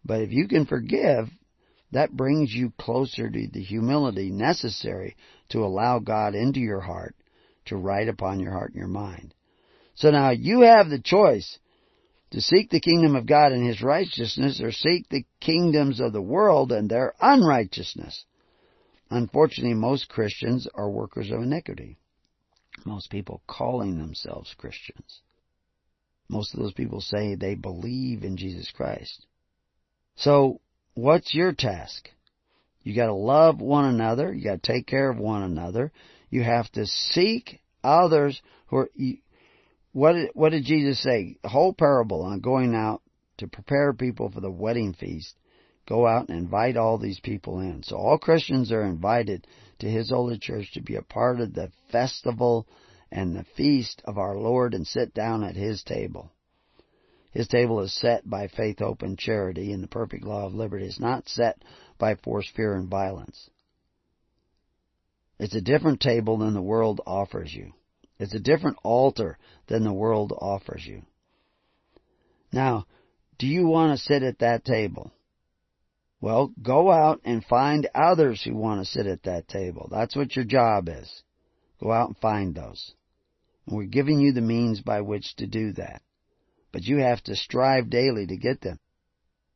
But if you can forgive, that brings you closer to the humility necessary to allow God into your heart to write upon your heart and your mind. So now you have the choice to seek the kingdom of God and His righteousness or seek the kingdoms of the world and their unrighteousness. Unfortunately, most Christians are workers of iniquity. Most people calling themselves Christians. Most of those people say they believe in Jesus Christ. So what's your task? You gotta love one another. You gotta take care of one another. You have to seek others who are, what did, what did Jesus say? The whole parable on going out to prepare people for the wedding feast. Go out and invite all these people in. So all Christians are invited to His holy church to be a part of the festival and the feast of our Lord and sit down at His table. His table is set by faith, hope, and charity, and the perfect law of liberty is not set by force, fear, and violence. It's a different table than the world offers you. It's a different altar than the world offers you. Now, do you want to sit at that table? Well, go out and find others who want to sit at that table. That's what your job is. Go out and find those. And we're giving you the means by which to do that. But you have to strive daily to get them.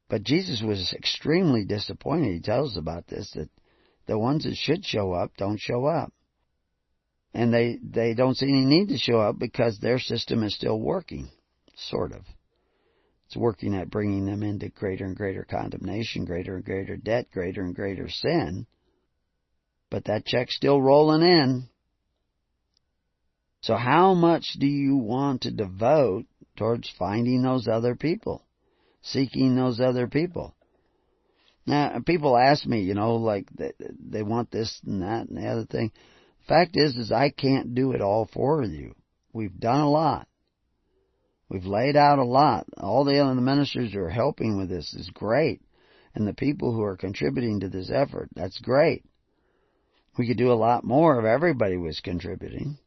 But Jesus was extremely disappointed. He tells us about this, that the ones that should show up don't show up. And they, they don't see any need to show up because their system is still working. Sort of. It's working at bringing them into greater and greater condemnation, greater and greater debt, greater and greater sin. But that check's still rolling in. So how much do you want to devote towards finding those other people? Seeking those other people? Now, people ask me, you know, like they, they want this and that and the other thing. Fact is, is I can't do it all for you. We've done a lot. We've laid out a lot. All the other ministers who are helping with this is great. And the people who are contributing to this effort, that's great. We could do a lot more if everybody was contributing.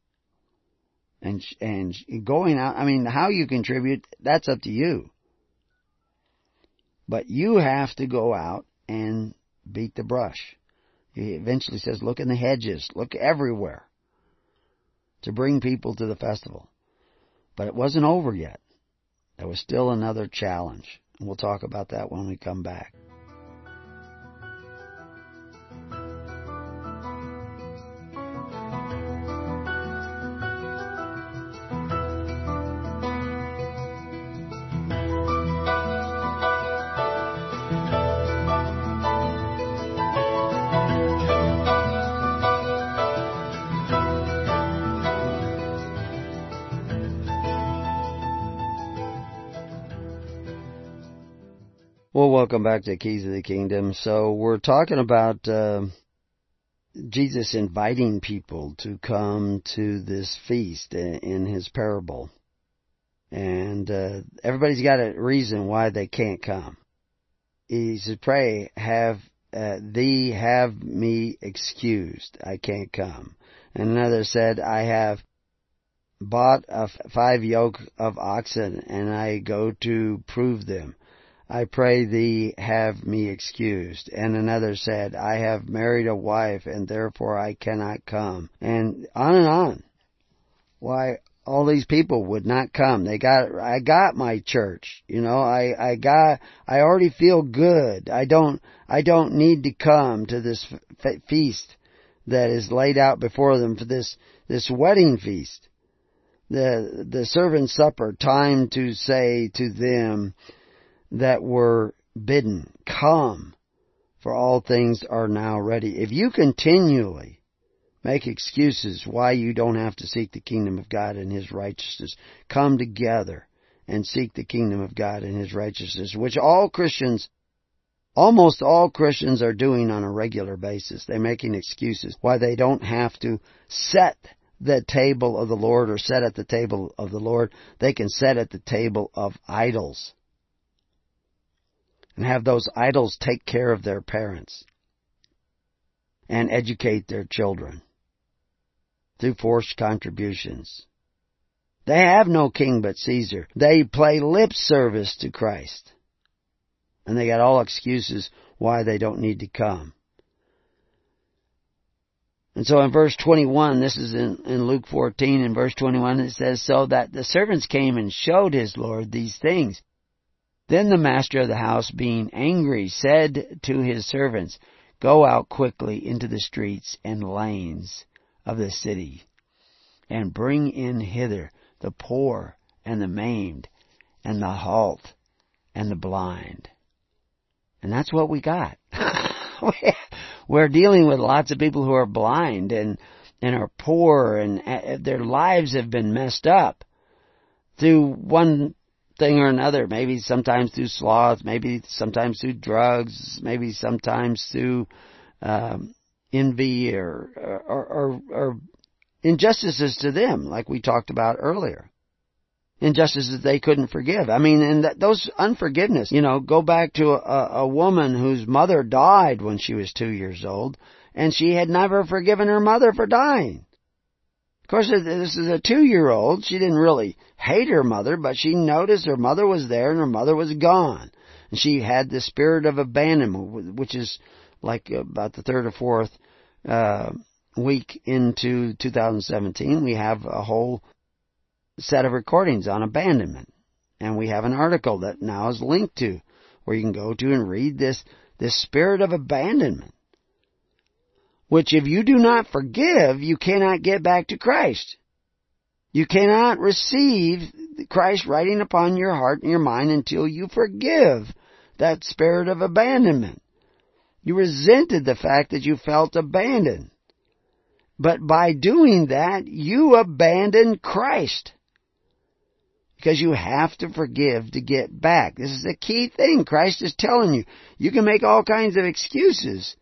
And, and going out, I mean, how you contribute, that's up to you. But you have to go out and beat the brush. He eventually says, look in the hedges, look everywhere to bring people to the festival. But it wasn't over yet. There was still another challenge. And we'll talk about that when we come back. Welcome back to Keys of the Kingdom. So we're talking about uh, Jesus inviting people to come to this feast in his parable, and uh, everybody's got a reason why they can't come. He said, "Pray, have uh, thee have me excused. I can't come." And another said, "I have." Bought a five yoke of oxen and I go to prove them. I pray thee have me excused. And another said, I have married a wife and therefore I cannot come. And on and on. Why, all these people would not come. They got, I got my church. You know, I, I got, I already feel good. I don't, I don't need to come to this feast that is laid out before them for this, this wedding feast. The, the servant's supper, time to say to them, that were bidden, Come, for all things are now ready. If you continually make excuses why you don't have to seek the kingdom of God and His righteousness, come together and seek the kingdom of God and His righteousness, which all Christians Almost all Christians are doing on a regular basis. They're making excuses why they don't have to set the table of the Lord or set at the table of the Lord. They can set at the table of idols and have those idols take care of their parents and educate their children through forced contributions. They have no king but Caesar. They play lip service to Christ. And they got all excuses why they don't need to come. And so in verse 21, this is in, in Luke 14, in verse 21, it says, So that the servants came and showed his Lord these things. Then the master of the house, being angry, said to his servants, Go out quickly into the streets and lanes of the city, and bring in hither the poor and the maimed, and the halt and the blind. And that's what we got. *laughs* We're dealing with lots of people who are blind and, and are poor and uh, their lives have been messed up through one thing or another. Maybe sometimes through sloth, maybe sometimes through drugs, maybe sometimes through um, envy or, or, or, or injustices to them, like we talked about earlier. Injustices they couldn't forgive. I mean, and that, those unforgiveness, you know, go back to a, a woman whose mother died when she was two years old, and she had never forgiven her mother for dying. Of course, this is a two-year-old. She didn't really hate her mother, but she noticed her mother was there and her mother was gone. And she had the spirit of abandonment, which is like about the third or fourth uh, week into 2017. We have a whole set of recordings on abandonment. And we have an article that now is linked to where you can go to and read this, this spirit of abandonment which if you do not forgive, you cannot get back to Christ. You cannot receive Christ writing upon your heart and your mind until you forgive that spirit of abandonment. You resented the fact that you felt abandoned. But by doing that, you abandon Christ. Because you have to forgive to get back. This is the key thing. Christ is telling you. You can make all kinds of excuses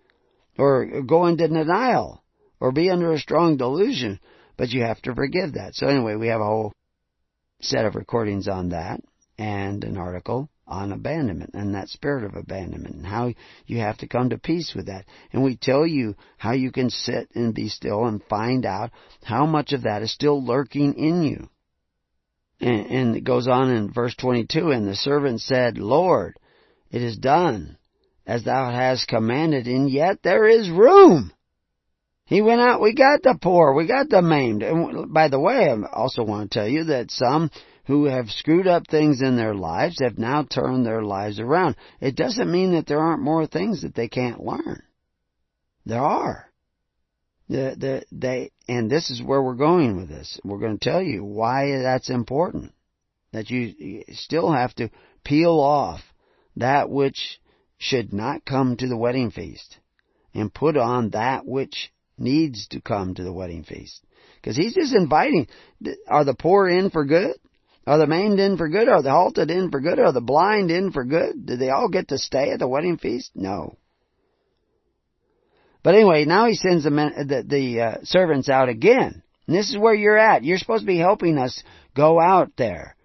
or go into denial or be under a strong delusion, but you have to forgive that. So anyway, we have a whole set of recordings on that and an article on abandonment and that spirit of abandonment and how you have to come to peace with that. And we tell you how you can sit and be still and find out how much of that is still lurking in you. And, it goes on in verse 22, and the servant said, Lord, it is done as thou hast commanded, and yet there is room. He went out, we got the poor, we got the maimed. And by the way, I also want to tell you that some who have screwed up things in their lives have now turned their lives around. It doesn't mean that there aren't more things that they can't learn. There are. The, the, they, and this is where we're going with this. We're going to tell you why that's important. That you still have to peel off that which should not come to the wedding feast and put on that which needs to come to the wedding feast. Because he's just inviting, are the poor in for good? Are the maimed in for good? Are the halted in for good? Are the blind in for good? Did they all get to stay at the wedding feast? No. But anyway, now he sends the, the, the uh, servants out again. And this is where you're at. You're supposed to be helping us go out there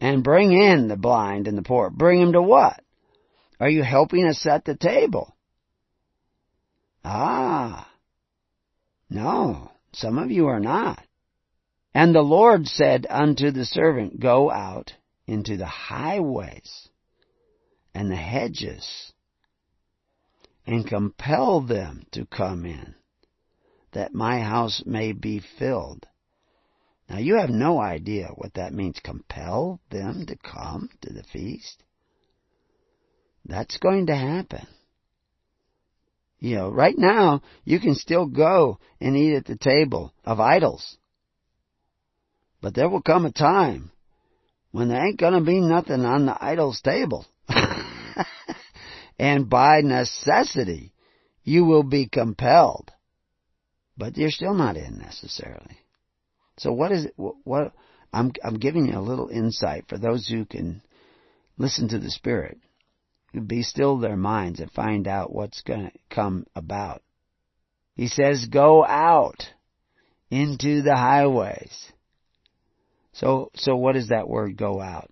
and bring in the blind and the poor. Bring them to what? Are you helping us set the table? Ah. No, some of you are not. And the Lord said unto the servant, Go out into the highways and the hedges and compel them to come in, that my house may be filled. Now you have no idea what that means. Compel them to come to the feast? That's going to happen. You know, right now, you can still go and eat at the table of idols. But there will come a time when there ain't gonna be nothing on the idol's table. *laughs* and by necessity, you will be compelled. But you're still not in necessarily. So what is it, what, I'm, I'm giving you a little insight for those who can listen to the Spirit be still their minds and find out what's going to come about. He says, go out into the highways. So, so what does that word go out?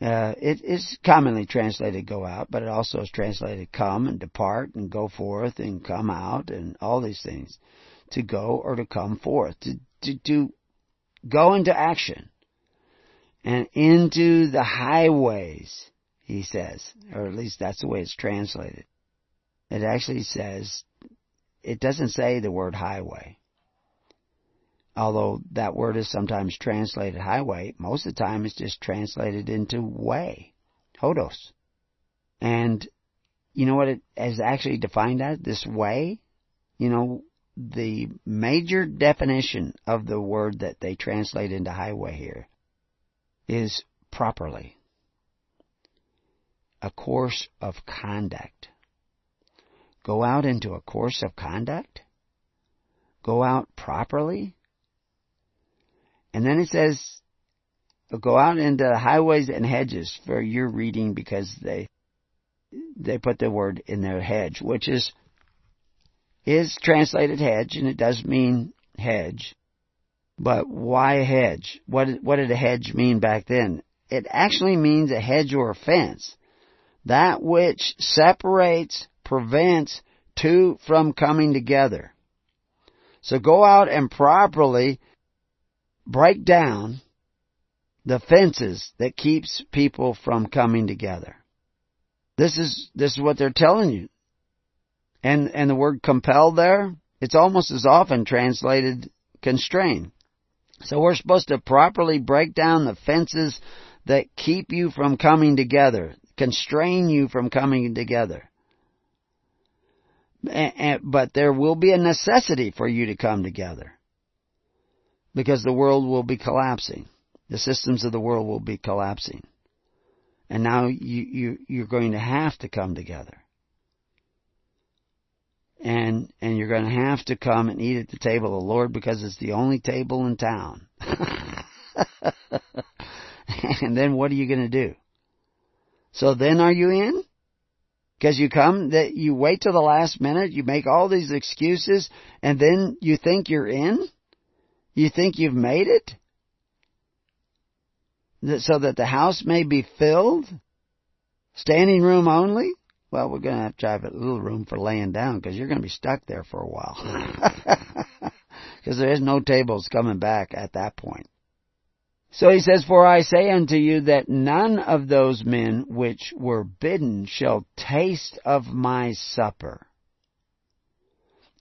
Uh, it is commonly translated go out, but it also is translated come and depart and go forth and come out and all these things. To go or to come forth. To, to, to go into action. And into the highways he says, or at least that's the way it's translated. It actually says, it doesn't say the word highway. Although that word is sometimes translated highway, most of the time it's just translated into way, hodos. And you know what it is actually defined as? This way? You know, the major definition of the word that they translate into highway here is properly a course of conduct. Go out into a course of conduct? Go out properly? And then it says, go out into the highways and hedges for your reading because they, they put the word in their hedge, which is, is translated hedge and it does mean hedge. But why hedge? What, what did a hedge mean back then? It actually means a hedge or a fence. That which separates, prevents two from coming together. So go out and properly break down the fences that keeps people from coming together. This is, this is what they're telling you. And, and the word compel there, it's almost as often translated constrain. So we're supposed to properly break down the fences that keep you from coming together, constrain you from coming together. But there will be a necessity for you to come together. Because the world will be collapsing. The systems of the world will be collapsing. And now you, you, you're going to have to come together. And, and you're going to have to come and eat at the table of the Lord because it's the only table in town. *laughs* and then what are you going to do? So then are you in? Because you come, that you wait till the last minute, you make all these excuses, and then you think you're in? You think you've made it? So that the house may be filled? Standing room only? Well, we're going to have to have a little room for laying down because you're going to be stuck there for a while. *laughs* Because there is no tables coming back at that point. So he says, For I say unto you that none of those men which were bidden shall taste of my supper.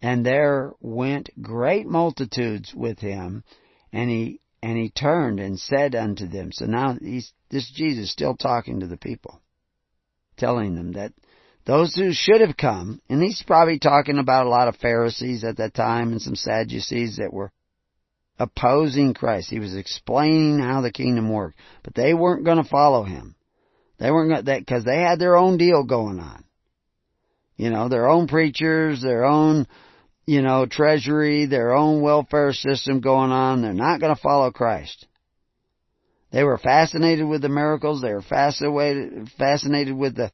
And there went great multitudes with him, and he and he turned and said unto them. So now he's, this Jesus still talking to the people, telling them that those who should have come, and he's probably talking about a lot of Pharisees at that time and some Sadducees that were opposing Christ. He was explaining how the kingdom worked, but they weren't going to follow him. They weren't going that because they had their own deal going on. You know, their own preachers, their own, you know, treasury, their own welfare system going on. They're not going to follow Christ. They were fascinated with the miracles. They were fascinated, fascinated with the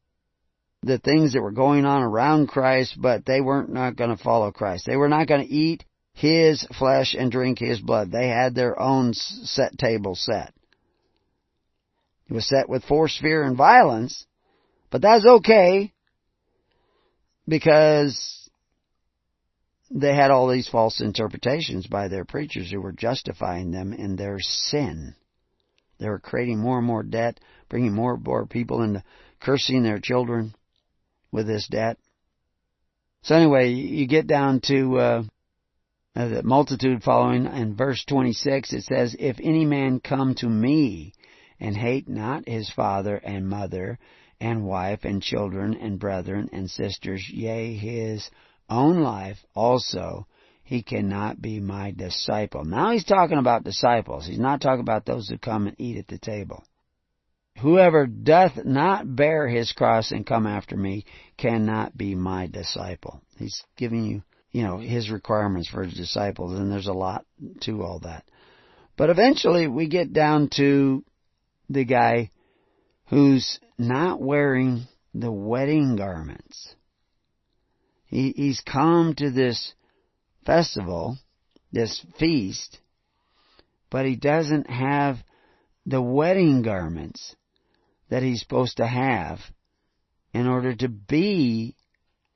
the things that were going on around Christ, but they weren't not going to follow Christ. They were not going to eat his flesh and drink his blood. They had their own set table set. It was set with force, fear, and violence, but that's okay because they had all these false interpretations by their preachers who were justifying them in their sin. They were creating more and more debt, bringing more and more people into cursing their children with this debt. So anyway, you get down to uh, Uh, the multitude following in verse 26 it says if any man come to me and hate not his father and mother and wife and children and brethren and sisters yea his own life also he cannot be my disciple. Now he's talking about disciples. He's not talking about those who come and eat at the table. Whoever doth not bear his cross and come after me cannot be my disciple. He's giving you you know, his requirements for his disciples, and there's a lot to all that. But eventually we get down to the guy who's not wearing the wedding garments. He, he's come to this festival, this feast, but he doesn't have the wedding garments that he's supposed to have in order to be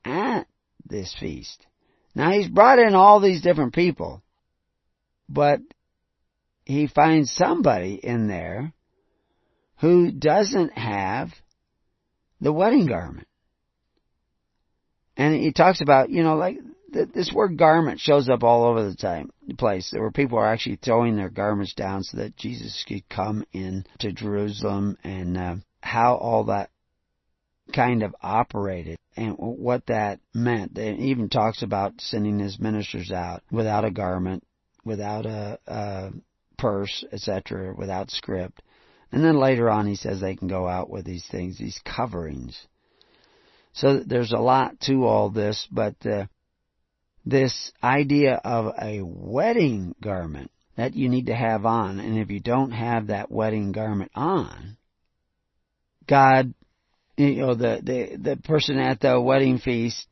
at this feast. Now he's brought in all these different people, but he finds somebody in there who doesn't have the wedding garment. And he talks about, you know, like this word garment shows up all over the time, place where people are actually throwing their garments down so that Jesus could come in to Jerusalem and uh, how all that kind of operated and what that meant. It even talks about sending his ministers out without a garment, without a, a purse, etc., without script. And then later on he says they can go out with these things, these coverings. So there's a lot to all this, but uh, this idea of a wedding garment that you need to have on, and if you don't have that wedding garment on, God, you know, the the the person at the wedding feast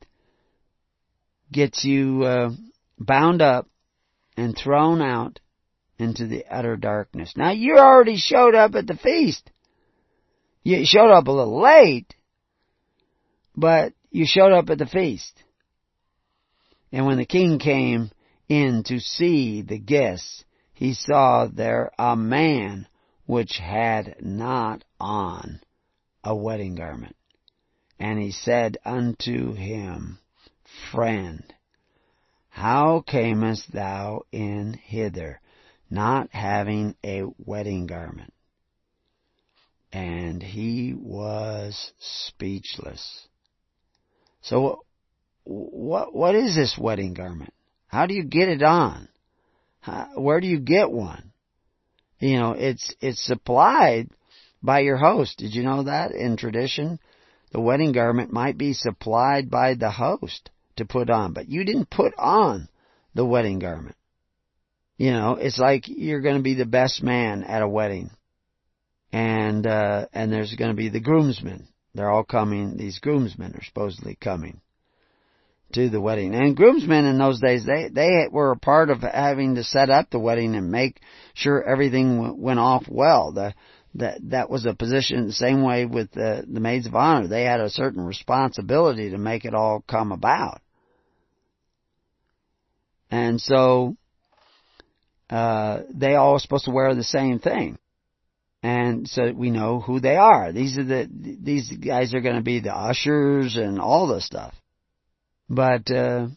gets you uh, bound up and thrown out into the utter darkness. Now you already showed up at the feast. You showed up a little late, but you showed up at the feast. And when the king came in to see the guests, he saw there a man which had not on a wedding garment. And he said unto him, Friend, how camest thou in hither, not having a wedding garment? And he was speechless. So what what is this wedding garment? How do you get it on? How, where do you get one? You know, it's it's supplied by your host. Did you know that in tradition? The wedding garment might be supplied by the host to put on, but you didn't put on the wedding garment. You know, it's like you're going to be the best man at a wedding. And uh and there's going to be the groomsmen. They're all coming. These groomsmen are supposedly coming to the wedding. And groomsmen in those days, they, they were a part of having to set up the wedding and make sure everything went off well. The, that, that was a position the same way with the, the maids of honor. They had a certain responsibility to make it all come about. And so, uh, they all supposed to wear the same thing. And so we know who they are. These are the, these guys are going to be the ushers and all this stuff. But uh,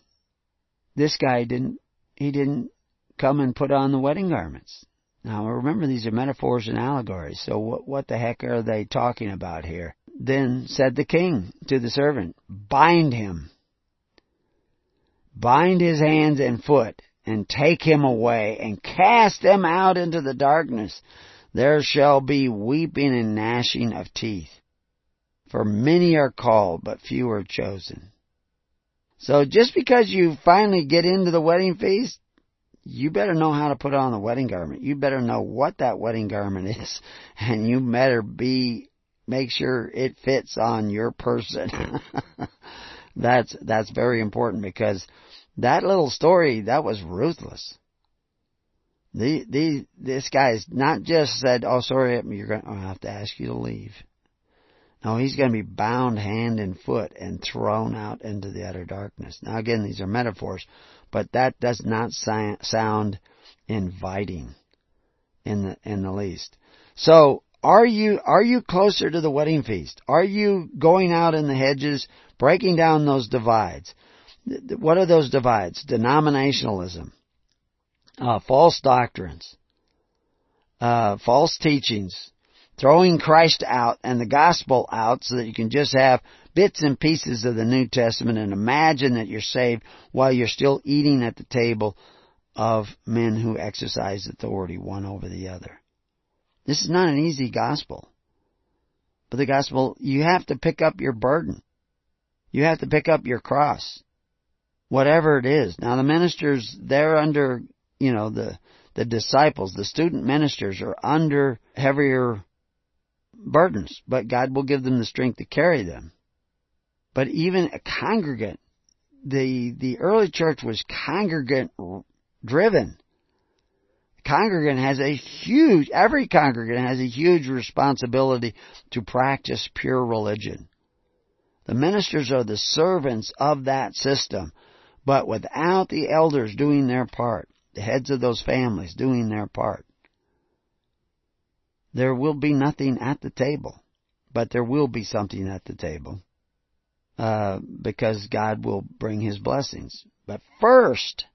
this guy didn't. He didn't come and put on the wedding garments. Now remember, these are metaphors and allegories. So what, what the heck are they talking about here? Then said the king to the servant, "Bind him." Bind his hands and foot, and take him away, and cast him out into the darkness. There shall be weeping and gnashing of teeth. For many are called, but few are chosen. So just because you finally get into the wedding feast, you better know how to put on the wedding garment. You better know what that wedding garment *laughs* is. And you better be, make sure it fits on your person. *laughs* that's, that's very important because that little story, that was ruthless. The, the, this guy's not just said, oh sorry, you're going to have to ask you to leave. No, he's going to be bound hand and foot and thrown out into the utter darkness. Now again, these are metaphors, but that does not sound inviting in the, in the least. So, are you, are you closer to the wedding feast? Are you going out in the hedges, breaking down those divides? What are those divides? Denominationalism, uh, false doctrines, uh, false teachings, throwing Christ out and the gospel out so that you can just have bits and pieces of the New Testament and imagine that you're saved while you're still eating at the table of men who exercise authority one over the other. This is not an easy gospel. But the gospel, you have to pick up your burden. You have to pick up your cross. Whatever it is. Now the ministers, they're under, you know, the, the disciples, the student ministers are under heavier burdens, but God will give them the strength to carry them. But even a congregant, the, the early church was congregant driven. Congregant has a huge, every congregant has a huge responsibility to practice pure religion. The ministers are the servants of that system, but without the elders doing their part, the heads of those families doing their part, there will be nothing at the table, but there will be something at the table uh, because God will bring His blessings. But first,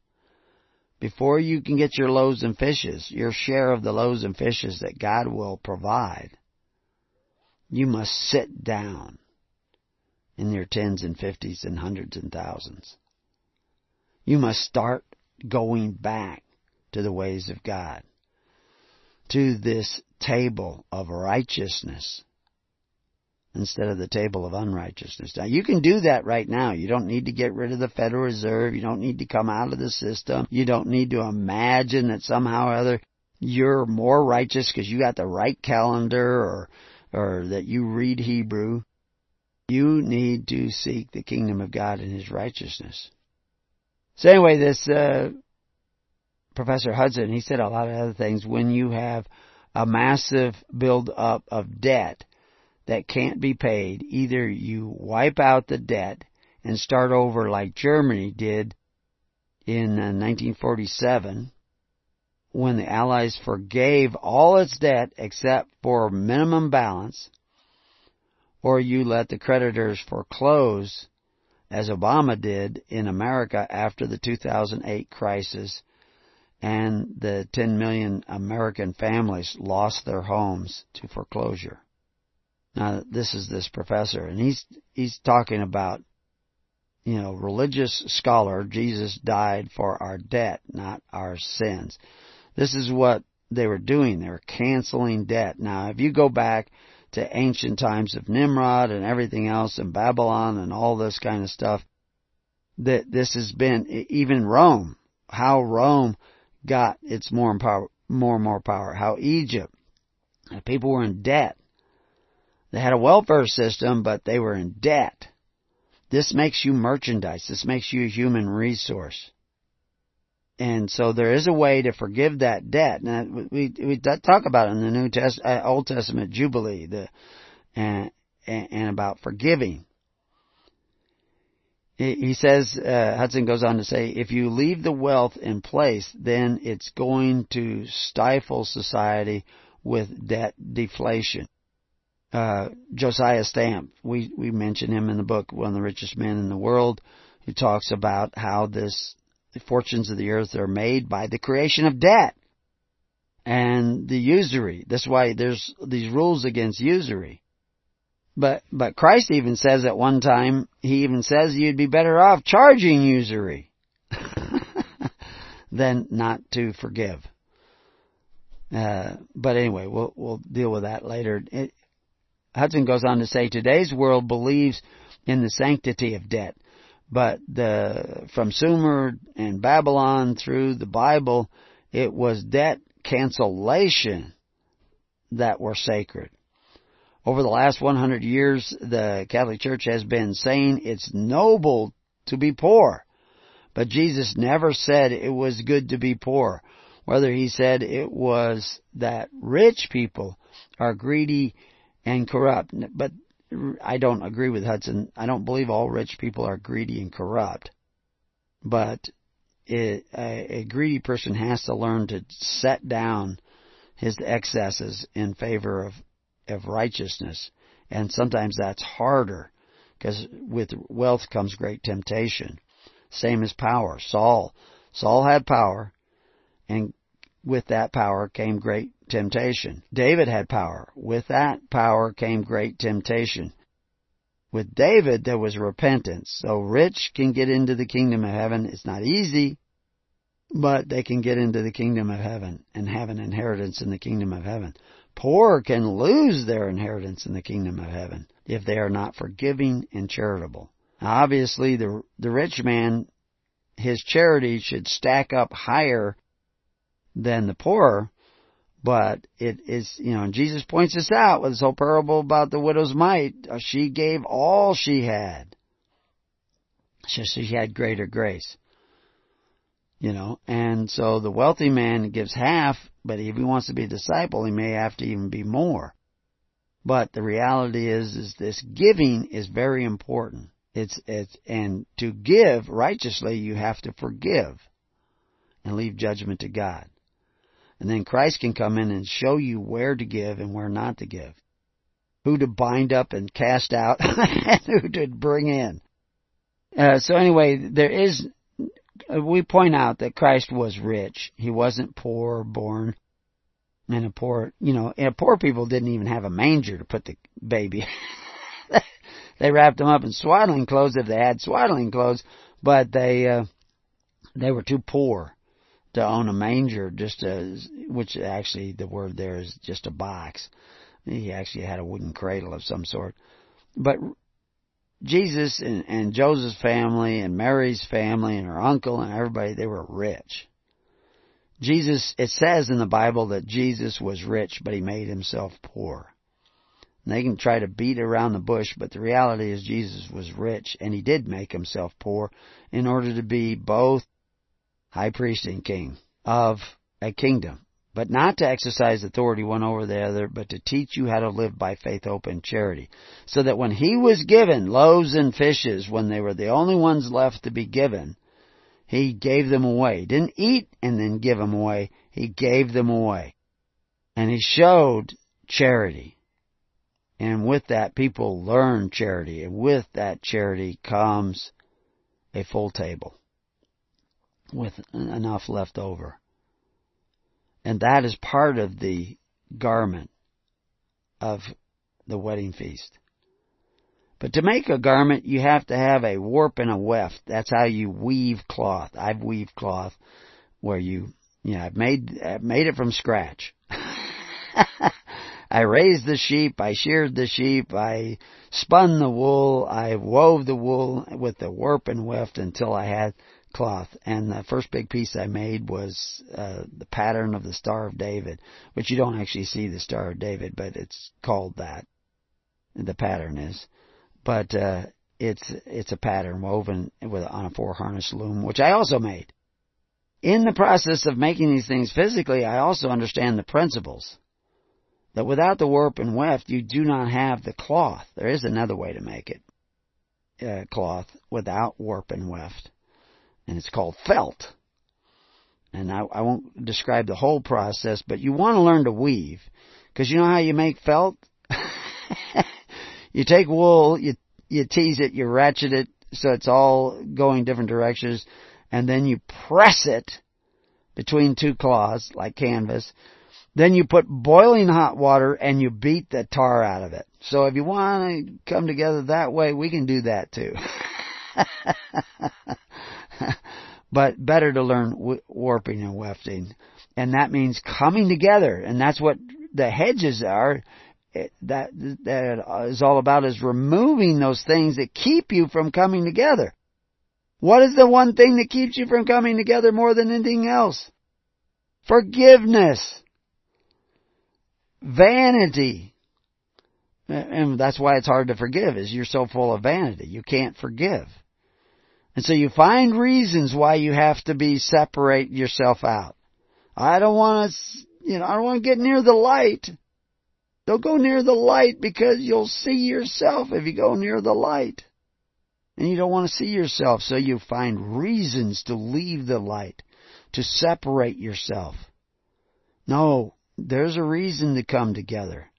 before you can get your loaves and fishes, your share of the loaves and fishes that God will provide, you must sit down in your tens and fifties and hundreds and thousands. You must start going back to the ways of God to this table of righteousness instead of the table of unrighteousness. Now you can do that right now. You don't need to get rid of the Federal Reserve. You don't need to come out of the system. You don't need to imagine that somehow or other you're more righteous because you got the right calendar or, or that you read Hebrew. You need to seek the kingdom of God and His righteousness. So anyway, this, uh, Professor Hudson, he said a lot of other things. When you have a massive build up of debt, that can't be paid, either you wipe out the debt and start over like Germany did in 1947 uh, when the Allies forgave all its debt except for minimum balance, or you let the creditors foreclose as Obama did in America after the 2008 crisis and the 10 million American families lost their homes to foreclosure. Now, this is this professor, and he's he's talking about, you know, religious scholar. Jesus died for our debt, not our sins. This is what they were doing. They were canceling debt. Now, if you go back to ancient times of Nimrod and everything else, and Babylon and all this kind of stuff, that this has been even Rome. How Rome got its more and power, more and more power. How Egypt, people were in debt they had a welfare system, but they were in debt. This makes you merchandise. This makes you a human resource. And so there is a way to forgive that debt. Now, we, we talk about it in the New Test, uh, Old Testament Jubilee, the, and, and about forgiving. He says, uh, Hudson goes on to say, if you leave the wealth in place, then it's going to stifle society with debt deflation uh, Josiah Stamp. We we mention him in the book, one of the richest men in the world, who talks about how this the fortunes of the earth are made by the creation of debt and the usury. That's why there's these rules against usury. But but Christ even says at one time he even says you'd be better off charging usury *laughs* than not to forgive. Uh, but anyway, we'll we'll deal with that later. It, Hudson goes on to say today's world believes in the sanctity of debt, but the from Sumer and Babylon through the Bible, it was debt cancellation that were sacred. Over the last 100 years, the Catholic Church has been saying it's noble to be poor. But Jesus never said it was good to be poor. Whether he said it was that rich people are greedy and corrupt. But I don't agree with Hudson. I don't believe all rich people are greedy and corrupt. But it, a, a greedy person has to learn to set down his excesses in favor of, of righteousness. And sometimes that's harder because with wealth comes great temptation. Same as power. Saul, Saul had power and with that power came great temptation. David had power. With that power came great temptation. With David, there was repentance. So rich can get into the kingdom of heaven. It's not easy, but they can get into the kingdom of heaven and have an inheritance in the kingdom of heaven. Poor can lose their inheritance in the kingdom of heaven if they are not forgiving and charitable. Now obviously the, the rich man, his charity should stack up higher than the poor but it is, you know, and Jesus points this out with this whole parable about the widow's mite. Uh, she gave all she had. So she had greater grace. You know, and so the wealthy man gives half, but if he wants to be a disciple, he may have to even be more. But the reality is, is this giving is very important. It's, it's, and to give righteously, you have to forgive and leave judgment to God. And then Christ can come in and show you where to give and where not to give. Who to bind up and cast out *laughs* and who to bring in. Uh, so anyway, there is, we point out that Christ was rich. He wasn't poor born. And a poor, you know, and poor people didn't even have a manger to put the baby. *laughs* they wrapped him up in swaddling clothes if they had swaddling clothes, but they, uh, they were too poor to own a manger, just as which actually the word there is just a box. He actually had a wooden cradle of some sort. But Jesus and, and Joseph's family and Mary's family and her uncle and everybody, they were rich. Jesus, it says in the Bible that Jesus was rich, but he made himself poor. And they can try to beat around the bush, but the reality is Jesus was rich, and he did make himself poor in order to be both high priest and king of a kingdom. But not to exercise authority one over the other, but to teach you how to live by faith, hope, and charity. So that when he was given loaves and fishes, when they were the only ones left to be given, he gave them away. He didn't eat and then give them away. He gave them away. And he showed charity. And with that, people learn charity. And with that charity comes a full table with enough left over. And that is part of the garment of the wedding feast. But to make a garment, you have to have a warp and a weft. That's how you weave cloth. I've weaved cloth where you, you know, I've made, I've made it from scratch. *laughs* I raised the sheep, I sheared the sheep, I spun the wool, I wove the wool with the warp and weft until I had cloth. And the first big piece I made was uh, the pattern of the Star of David, which you don't actually see the Star of David, but it's called that. The pattern is but uh, it's it's a pattern woven with on a four harness loom, which I also made. In the process of making these things physically, I also understand the principles. That without the warp and weft, you do not have the cloth. There is another way to make it. Uh, cloth without warp and weft. And it's called felt. And I, I won't describe the whole process, but you want to learn to weave. Because you know how you make felt? *laughs* you take wool, you you tease it, you ratchet it so it's all going different directions, and then you press it between two cloths like canvas. Then you put boiling hot water and you beat the tar out of it. So if you want to come together that way, we can do that too. *laughs* *laughs* but better to learn warping and wefting. And that means coming together. And that's what the hedges are that that is all about is removing those things that keep you from coming together. What is the one thing that keeps you from coming together more than anything else? Forgiveness. Vanity. And that's why it's hard to forgive, is you're so full of vanity. You can't forgive. And so you find reasons why you have to be separate yourself out. I don't want to, you know, I don't want to get near the light. Don't go near the light because you'll see yourself if you go near the light. And you don't want to see yourself, so you find reasons to leave the light, to separate yourself. No, there's a reason to come together.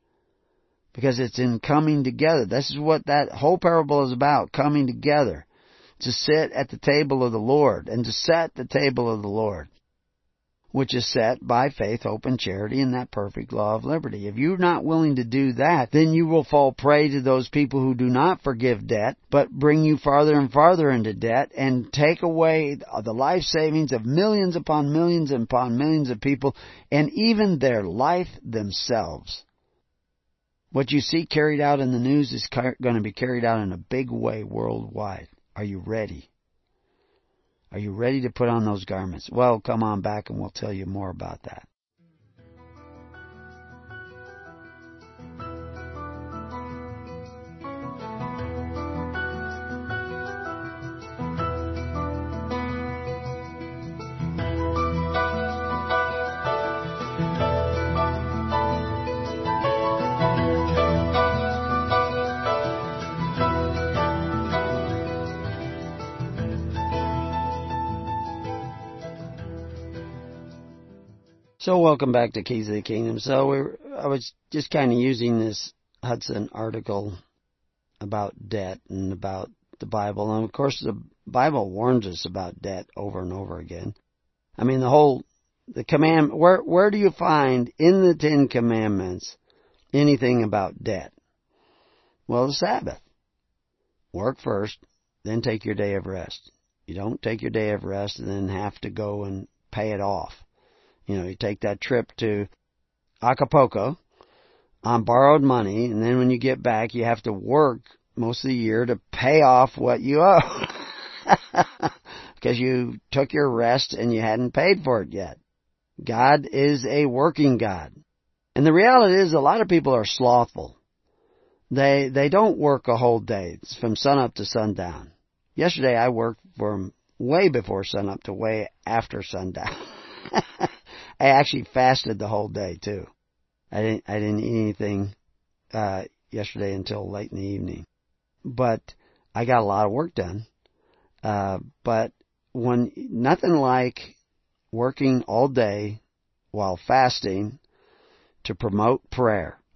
Because it's in coming together. This is what that whole parable is about, coming together. To sit at the table of the Lord and to set the table of the Lord which is set by faith, hope, and charity in that perfect law of liberty. If you're not willing to do that, then you will fall prey to those people who do not forgive debt, but bring you farther and farther into debt and take away the life savings of millions upon millions upon millions of people and even their life themselves. What you see carried out in the news is going to be carried out in a big way worldwide. Are you ready? Are you ready to put on those garments? Well, come on back and we'll tell you more about that. So welcome back to Keys of the Kingdom. So we're, I was just kind of using this Hudson article about debt and about the Bible. And of course the Bible warns us about debt over and over again. I mean the whole, the command, where, where do you find in the Ten Commandments anything about debt? Well, the Sabbath. Work first, then take your day of rest. You don't take your day of rest and then have to go and pay it off. You know, you take that trip to Acapulco on borrowed money, and then when you get back, you have to work most of the year to pay off what you owe. *laughs* because you took your rest and you hadn't paid for it yet. God is a working God. And the reality is a lot of people are slothful. They, they don't work a whole day. It's from sunup to sundown. Yesterday I worked from way before sunup to way after sundown. *laughs* I actually fasted the whole day too. I didn't, I didn't eat anything, uh, yesterday until late in the evening. But I got a lot of work done. Uh, but when, nothing like working all day while fasting to promote prayer. *laughs*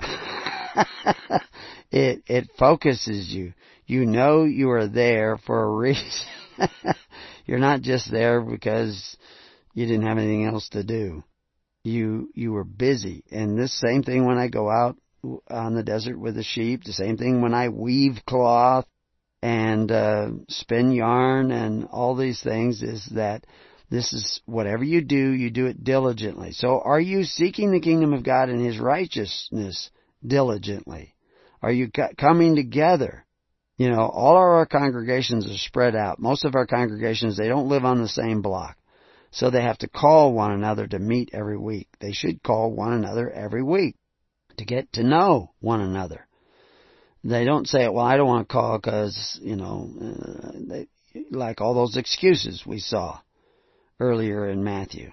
it, it focuses you. You know you are there for a reason. *laughs* You're not just there because you didn't have anything else to do. You, you were busy. And this same thing when I go out on the desert with the sheep, the same thing when I weave cloth and uh, spin yarn and all these things is that this is whatever you do, you do it diligently. So are you seeking the kingdom of God and His righteousness diligently? Are you coming together? You know, all our congregations are spread out. Most of our congregations, they don't live on the same block. So they have to call one another to meet every week. They should call one another every week to get to know one another. They don't say, well, I don't want to call because, you know, uh, they, like all those excuses we saw earlier in Matthew,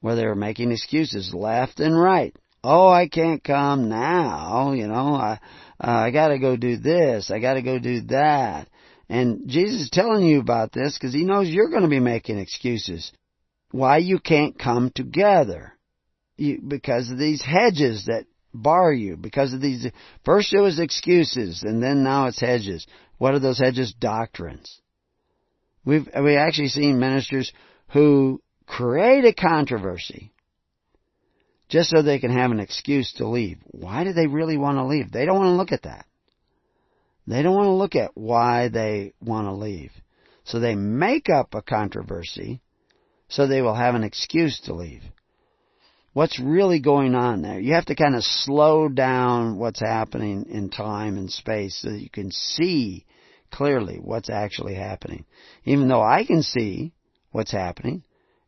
where they were making excuses left and right. Oh, I can't come now, you know, I, uh, I gotta go do this, I gotta go do that. And Jesus is telling you about this because He knows you're going to be making excuses. Why you can't come together. You, because of these hedges that bar you because of these. First it was excuses, and then now it's hedges. What are those hedges? Doctrines. We've we actually seen ministers who create a controversy just so they can have an excuse to leave. Why do they really want to leave? They don't want to look at that. They don't want to look at why they want to leave. So they make up a controversy so they will have an excuse to leave what's really going on there. You have to kind of slow down what's happening in time and space so that you can see clearly what's actually happening. Even though I can see what's happening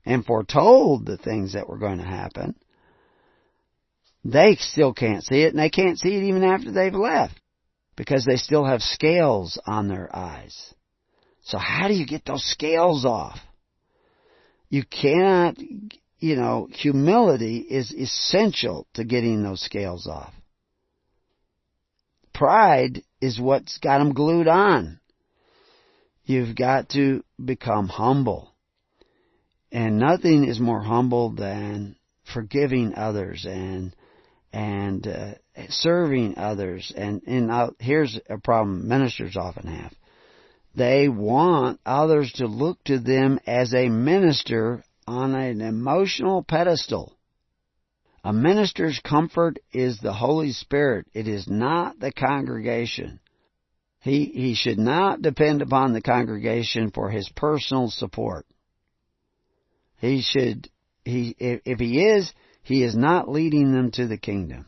and foretold the things that were going to happen, they still can't see it and they can't see it even after they've left because they still have scales on their eyes. So how do you get those scales off? You cannot you know, humility is essential to getting those scales off. Pride is what's got them glued on. You've got to become humble. And nothing is more humble than forgiving others and and uh, serving others. And and uh, here's a problem ministers often have. They want others to look to them as a minister on an emotional pedestal. A minister's comfort is the Holy Spirit. It is not the congregation. He, he should not depend upon the congregation for his personal support. He should, he, if, he is, he is not leading them to the kingdom.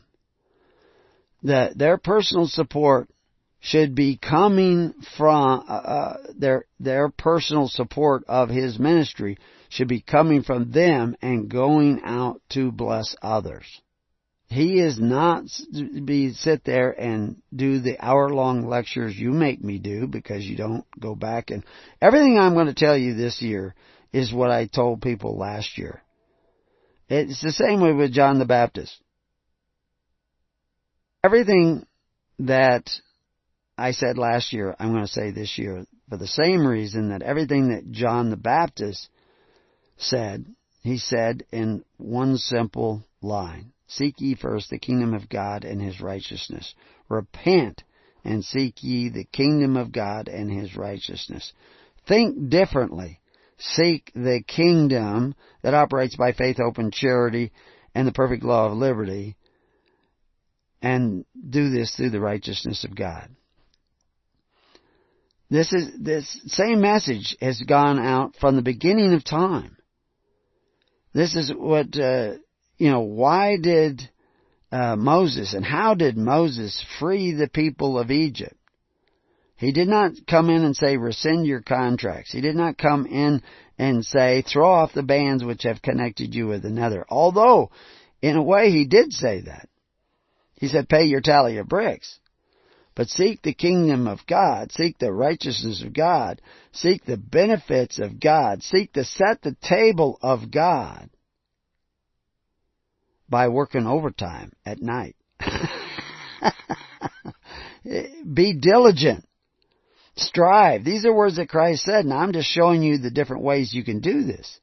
The, their personal support should be coming from uh, uh, their their personal support of his ministry should be coming from them and going out to bless others. He is not to be sit there and do the hour long lectures you make me do because you don't go back and everything I'm going to tell you this year is what I told people last year. It's the same way with John the Baptist. Everything that I said last year, I'm going to say this year, for the same reason that everything that John the Baptist said, he said in one simple line, Seek ye first the kingdom of God and his righteousness. Repent and seek ye the kingdom of God and his righteousness. Think differently. Seek the kingdom that operates by faith, open charity and the perfect law of liberty and do this through the righteousness of God. This is, this same message has gone out from the beginning of time. This is what, uh, you know, why did uh, Moses and how did Moses free the people of Egypt? He did not come in and say, rescind your contracts. He did not come in and say, throw off the bands which have connected you with another. Although, in a way, he did say that. He said, pay your tally of bricks. But seek the kingdom of God. Seek the righteousness of God. Seek the benefits of God. Seek to set the table of God by working overtime at night. *laughs* Be diligent. Strive. These are words that Christ said, and I'm just showing you the different ways you can do this.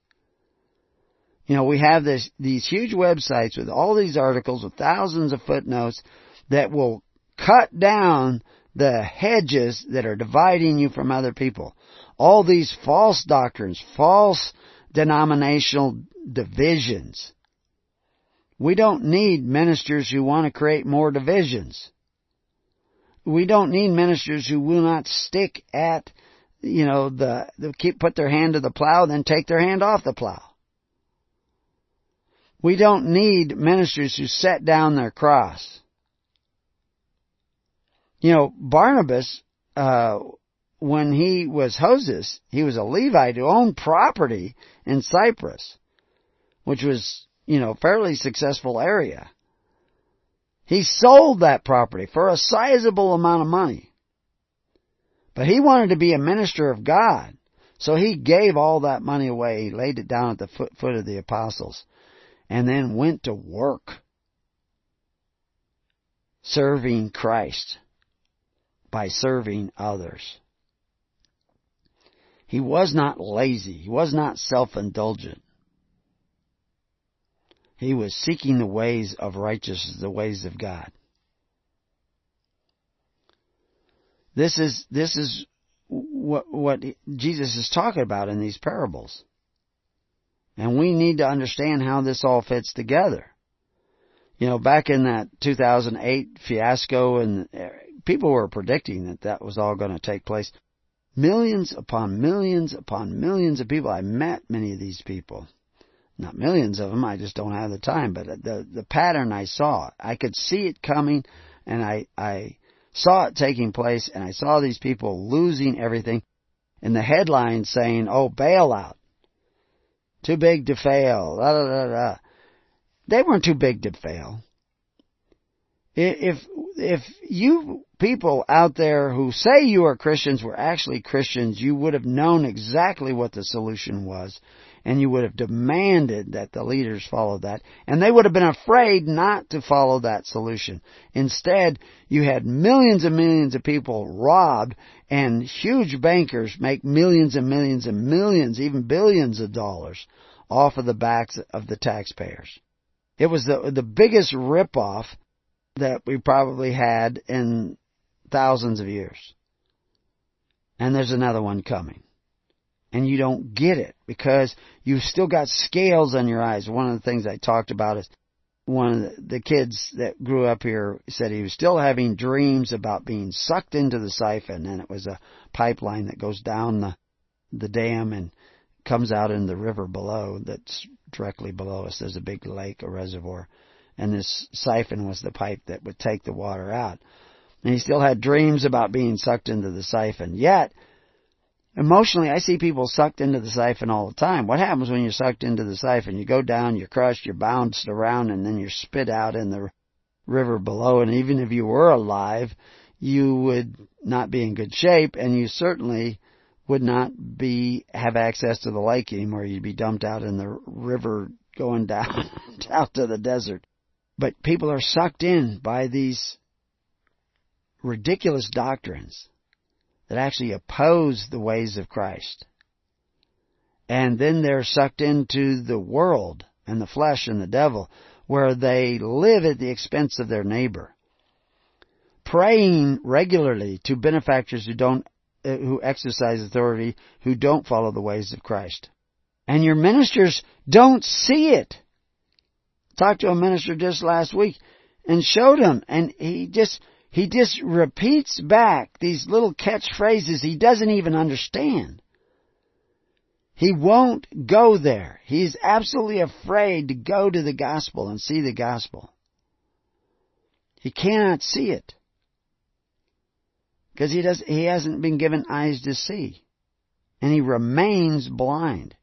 You know, we have this, these huge websites with all these articles with thousands of footnotes that will cut down the hedges that are dividing you from other people. All these false doctrines, false denominational divisions. We don't need ministers who want to create more divisions we don't need ministers who will not stick at, you know, the, keep put their hand to the plow, then take their hand off the plow. We don't need ministers who set down their cross. You know, Barnabas, uh, when he was Joses, he was a Levite who owned property in Cyprus, which was, you know, fairly successful area. He sold that property for a sizable amount of money. But he wanted to be a minister of God. So he gave all that money away. He laid it down at the foot, foot of the apostles and then went to work serving Christ by serving others. He was not lazy. He was not self-indulgent. He was seeking the ways of righteousness, the ways of God. This is, this is what, what Jesus is talking about in these parables. And we need to understand how this all fits together. You know, back in that 2008 fiasco and people were predicting that that was all going to take place. Millions upon millions upon millions of people. I met many of these people not millions of them. I just don't have the time. But the the pattern I saw, I could see it coming, and I I saw it taking place, and I saw these people losing everything. And the headline saying, "Oh, bailout, too big to fail." Da, da, da. They weren't too big to fail. If if you people out there who say you are Christians were actually Christians, you would have known exactly what the solution was and you would have demanded that the leaders follow that, and they would have been afraid not to follow that solution. Instead, you had millions and millions of people robbed, and huge bankers make millions and millions and millions, even billions of dollars off of the backs of the taxpayers. It was the the biggest ripoff that we probably had in thousands of years. And there's another one coming and you don't get it because you've still got scales on your eyes. One of the things I talked about is one of the kids that grew up here said he was still having dreams about being sucked into the siphon and it was a pipeline that goes down the the dam and comes out in the river below that's directly below us. There's a big lake, a reservoir, and this siphon was the pipe that would take the water out. And he still had dreams about being sucked into the siphon. Yet, Emotionally, I see people sucked into the siphon all the time. What happens when you're sucked into the siphon? You go down, you're crushed, you're bounced around, and then you're spit out in the river below. And even if you were alive, you would not be in good shape, and you certainly would not be have access to the lake anymore. You'd be dumped out in the river going *laughs* down out to the desert. But people are sucked in by these ridiculous doctrines that actually oppose the ways of Christ. And then they're sucked into the world and the flesh and the devil where they live at the expense of their neighbor. Praying regularly to benefactors who don't, uh, who exercise authority, who don't follow the ways of Christ. And your ministers don't see it. Talked to a minister just last week and showed him and he just, he just repeats back these little catchphrases he doesn't even understand. He won't go there. He's absolutely afraid to go to the gospel and see the gospel. He cannot see it. Because he does, he hasn't been given eyes to see. And he remains blind.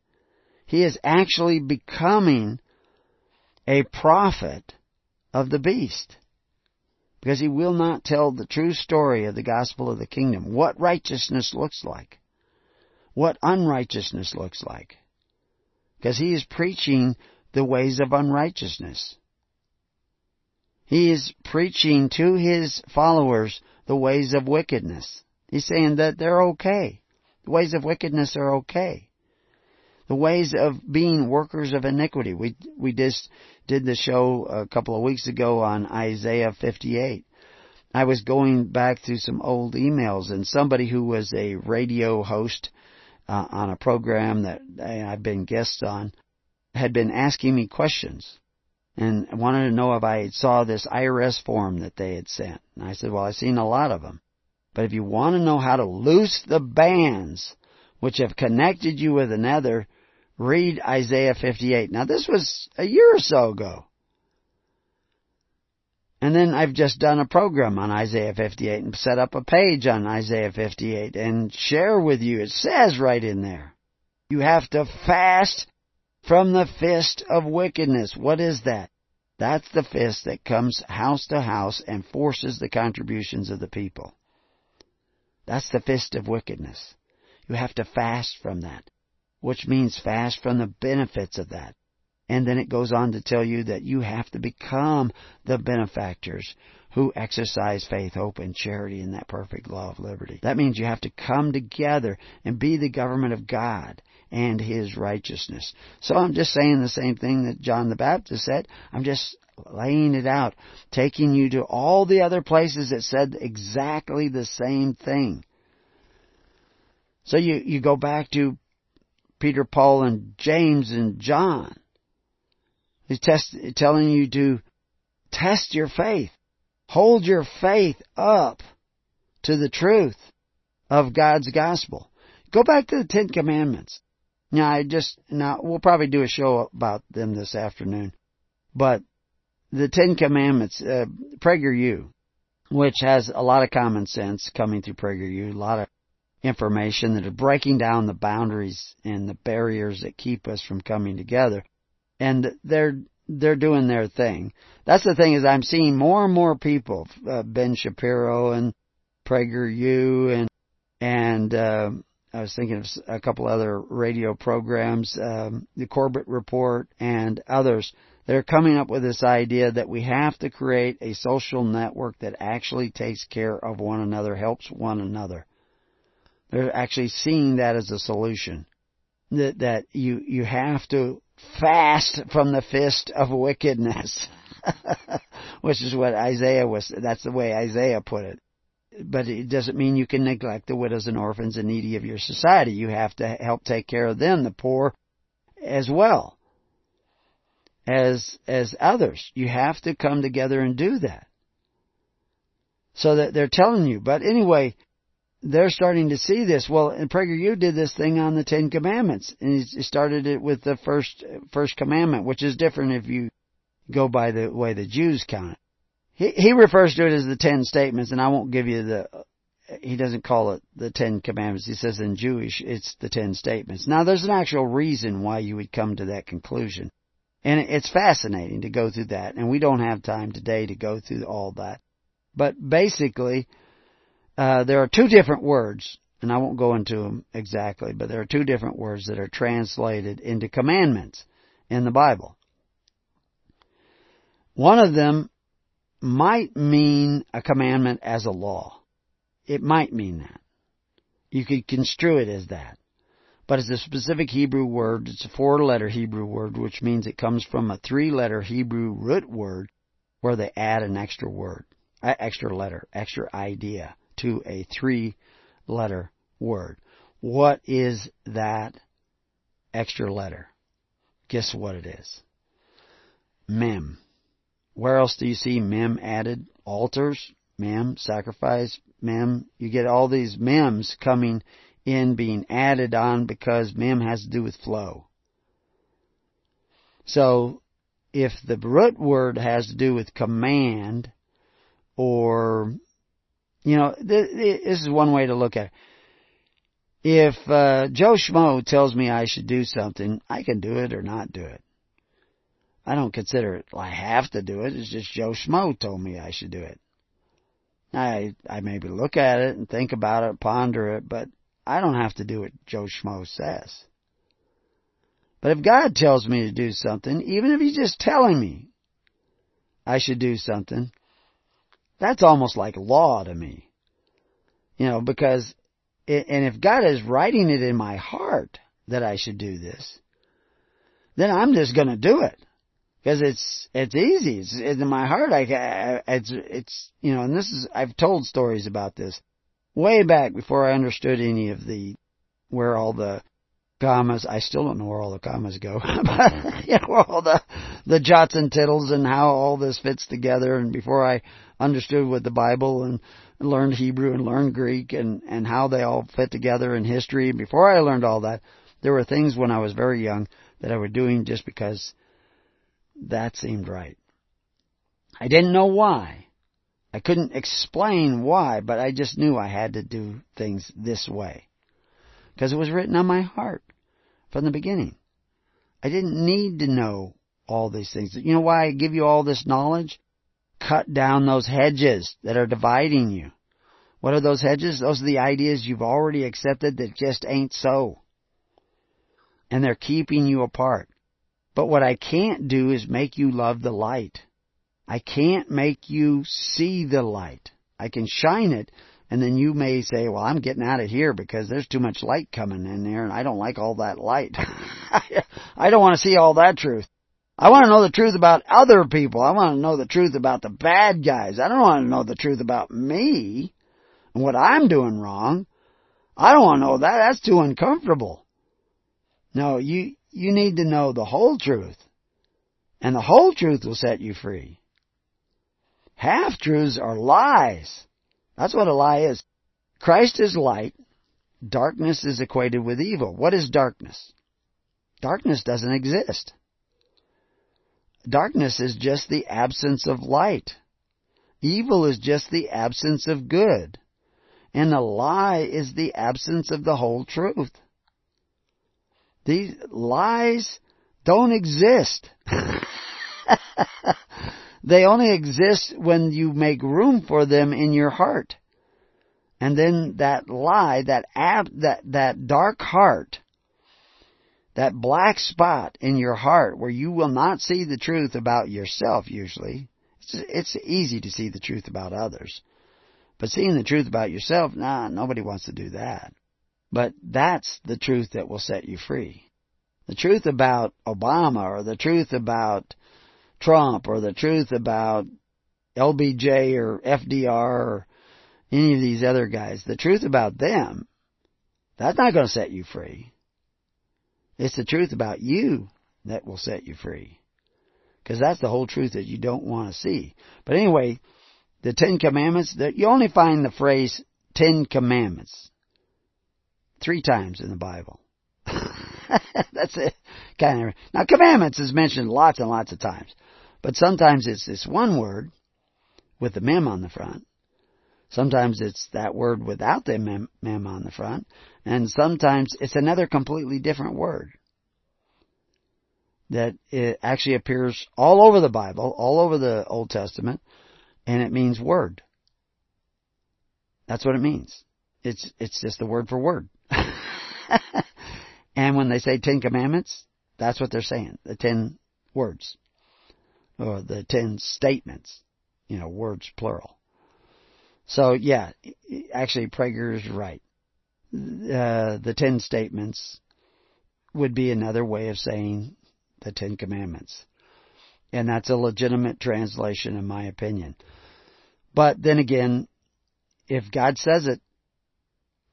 He is actually becoming a prophet of the beast. Because he will not tell the true story of the gospel of the kingdom. What righteousness looks like what unrighteousness looks like. Because he is preaching the ways of unrighteousness. He is preaching to his followers the ways of wickedness. He's saying that they're okay. The ways of wickedness are okay. The ways of being workers of iniquity. We, we just did the show a couple of weeks ago on Isaiah 58. I was going back through some old emails and somebody who was a radio host uh, on a program that I've been guest on had been asking me questions and wanted to know if I saw this IRS form that they had sent. And I said, well, I've seen a lot of them. But if you want to know how to loose the bands which have connected you with another, read Isaiah 58. Now this was a year or so ago. And then I've just done a program on Isaiah 58 and set up a page on Isaiah 58 and share with you. It says right in there. You have to fast from the fist of wickedness. What is that? That's the fist that comes house to house and forces the contributions of the people. That's the fist of wickedness. You have to fast from that, which means fast from the benefits of that. And then it goes on to tell you that you have to become the benefactors who exercise faith, hope, and charity in that perfect law of liberty. That means you have to come together and be the government of God and His righteousness. So I'm just saying the same thing that John the Baptist said. I'm just laying it out, taking you to all the other places that said exactly the same thing. So you, you go back to Peter, Paul, and James, and John. He's test, telling you to test your faith. Hold your faith up to the truth of God's gospel. Go back to the Ten Commandments. Now, I just, now, we'll probably do a show about them this afternoon. But the Ten Commandments, uh, PragerU, which has a lot of common sense coming through PragerU, a lot of information that are breaking down the boundaries and the barriers that keep us from coming together and they're they're doing their thing. That's the thing is I'm seeing more and more people, uh, Ben Shapiro and PragerU and and uh, I was thinking of a couple other radio programs, um, the Corbett Report and others. They're coming up with this idea that we have to create a social network that actually takes care of one another, helps one another. They're actually seeing that as a solution. That that you you have to fast from the fist of wickedness. *laughs* Which is what Isaiah was, that's the way Isaiah put it. But it doesn't mean you can neglect the widows and orphans and needy of your society. You have to help take care of them, the poor, as well as, as others. You have to come together and do that. So that they're telling you. But anyway, they're starting to see this. Well, and PragerU did this thing on the Ten Commandments, and he started it with the first first commandment, which is different if you go by the way the Jews count it. He he refers to it as the Ten Statements, and I won't give you the. He doesn't call it the Ten Commandments. He says in Jewish it's the Ten Statements. Now, there's an actual reason why you would come to that conclusion, and it's fascinating to go through that. And we don't have time today to go through all that, but basically uh, there are two different words, and I won't go into them exactly, but there are two different words that are translated into commandments in the Bible. One of them might mean a commandment as a law. It might mean that. You could construe it as that. But it's a specific Hebrew word. It's a four letter Hebrew word, which means it comes from a three letter Hebrew root word where they add an extra word, an extra letter, extra idea to a three letter word. What is that extra letter? Guess what it is? Mem. Where else do you see mem added? Altars, mem, sacrifice, mem. You get all these mems coming in being added on because mem has to do with flow. So if the root word has to do with command or you know this is one way to look at it if uh, Joe Schmo tells me I should do something, I can do it or not do it. I don't consider it I have to do it. It's just Joe Schmo told me I should do it. I I maybe look at it and think about it, ponder it, but I don't have to do what Joe Schmo says. But if God tells me to do something, even if He's just telling me I should do something, that's almost like law to me. You know, because and if God is writing it in my heart that I should do this, then I'm just going to do it because it's it's easy. It's, it's in my heart. I it's it's you know, and this is I've told stories about this way back before I understood any of the where all the commas. I still don't know where all the commas go, *laughs* but you know, where all the the jots and tittles and how all this fits together. And before I understood what the Bible and learned Hebrew and learned Greek and, and how they all fit together in history. Before I learned all that, there were things when I was very young that I was doing just because that seemed right. I didn't know why. I couldn't explain why, but I just knew I had to do things this way. Because it was written on my heart from the beginning. I didn't need to know all these things. You know why I give you all this knowledge? cut down those hedges that are dividing you. What are those hedges? Those are the ideas you've already accepted that just ain't so. And they're keeping you apart. But what I can't do is make you love the light. I can't make you see the light. I can shine it, and then you may say, well, I'm getting out of here because there's too much light coming in there and I don't like all that light. *laughs* I don't want to see all that truth. I want to know the truth about other people. I want to know the truth about the bad guys. I don't want to know the truth about me and what I'm doing wrong. I don't want to know that. That's too uncomfortable. No, you, you need to know the whole truth. And the whole truth will set you free. Half truths are lies. That's what a lie is. Christ is light. Darkness is equated with evil. What is darkness? Darkness doesn't exist. Darkness is just the absence of light. Evil is just the absence of good. And a lie is the absence of the whole truth. These lies don't exist. *laughs* they only exist when you make room for them in your heart. And then that lie, that ab, that, that dark heart that black spot in your heart where you will not see the truth about yourself usually. It's, it's easy to see the truth about others. But seeing the truth about yourself, nah, nobody wants to do that. But that's the truth that will set you free. The truth about Obama or the truth about Trump or the truth about LBJ or FDR or any of these other guys, the truth about them, that's not going to set you free. It's the truth about you that will set you free. Because that's the whole truth that you don't want to see. But anyway, the Ten Commandments, that you only find the phrase Ten Commandments three times in the Bible. *laughs* that's it. Kind of. Now, commandments is mentioned lots and lots of times. But sometimes it's this one word with the mem on the front. Sometimes it's that word without the mem, mem on the front. And sometimes it's another completely different word that it actually appears all over the Bible, all over the Old Testament, and it means word. That's what it means. It's it's just the word for word. *laughs* and when they say Ten Commandments, that's what they're saying. The ten words. Or the ten statements. You know, words plural. So yeah, actually Prager is right. Uh, the Ten Statements would be another way of saying the Ten Commandments. And that's a legitimate translation in my opinion. But then again, if God says it,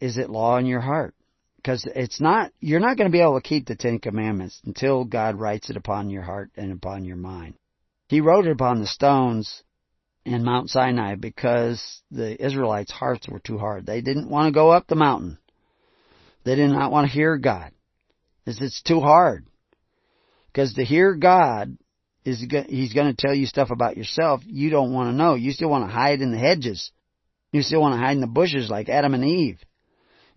is it law in your heart? Because it's not, you're not going to be able to keep the Ten Commandments until God writes it upon your heart and upon your mind. He wrote it upon the stones in Mount Sinai because the Israelites' hearts were too hard. They didn't want to go up the mountain. They did not want to hear God. It's too hard. Because to hear God is He's going to tell you stuff about yourself you don't want to know. You still want to hide in the hedges. You still want to hide in the bushes like Adam and Eve.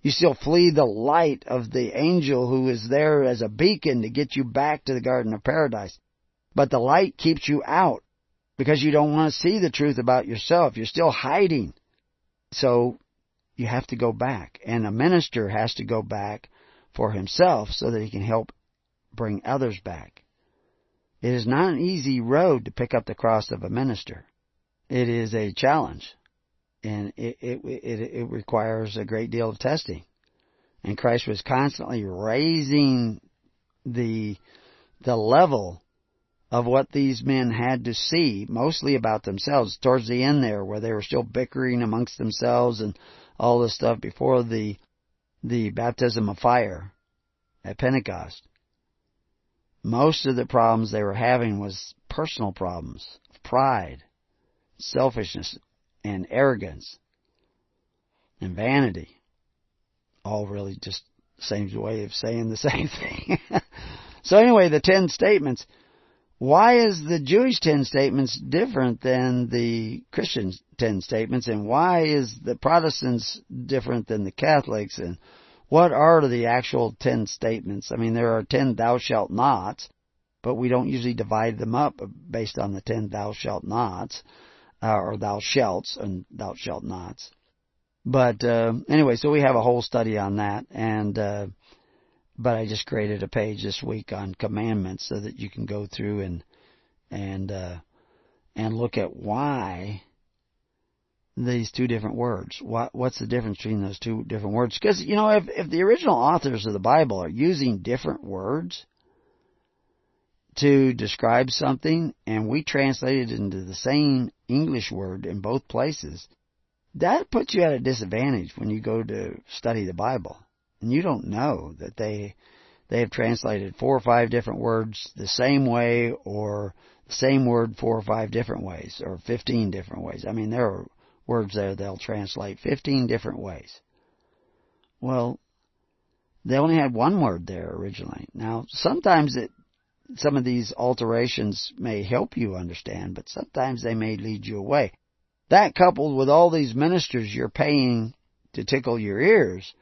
You still flee the light of the angel who is there as a beacon to get you back to the Garden of Paradise. But the light keeps you out because you don't want to see the truth about yourself. You're still hiding. So you have to go back. And a minister has to go back for himself so that he can help bring others back. It is not an easy road to pick up the cross of a minister. It is a challenge. And it, it, it, it requires a great deal of testing. And Christ was constantly raising the, the level of what these men had to see, mostly about themselves, towards the end there, where they were still bickering amongst themselves and all this stuff before the the baptism of fire at Pentecost. Most of the problems they were having was personal problems, pride, selfishness, and arrogance, and vanity. All really just same way of saying the *laughs* same thing. so anyway, the ten statements why is the Jewish ten statements different than the Christian ten statements, and why is the Protestants different than the Catholics, and what are the actual ten statements? I mean, there are ten thou shalt nots, but we don't usually divide them up based on the ten thou shalt nots, uh, or thou shalt and thou shalt nots. But uh, anyway, so we have a whole study on that, and uh, but I just created a page this week on commandments so that you can go through and and uh, and look at why these two different words. What what's the difference between those two different words? Because you know, if if the original authors of the Bible are using different words to describe something, and we translate it into the same English word in both places, that puts you at a disadvantage when you go to study the Bible and you don't know that they they have translated four or five different words the same way or the same word four or five different ways or 15 different ways. I mean, there are words there they'll translate 15 different ways. Well, they only had one word there originally. Now, sometimes it, some of these alterations may help you understand, but sometimes they may lead you away. That coupled with all these ministers you're paying to tickle your ears,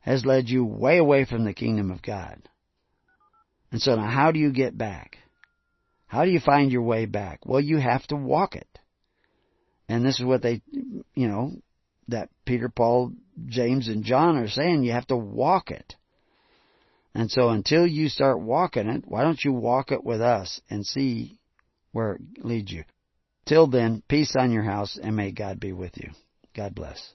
has led you way away from the kingdom of God. And so now how do you get back? How do you find your way back? Well, you have to walk it. And this is what they, you know, that Peter, Paul, James, and John are saying you have to walk it. And so until you start walking it, why don't you walk it with us and see where it leads you? Till then, peace on your house and may God be with you. God bless.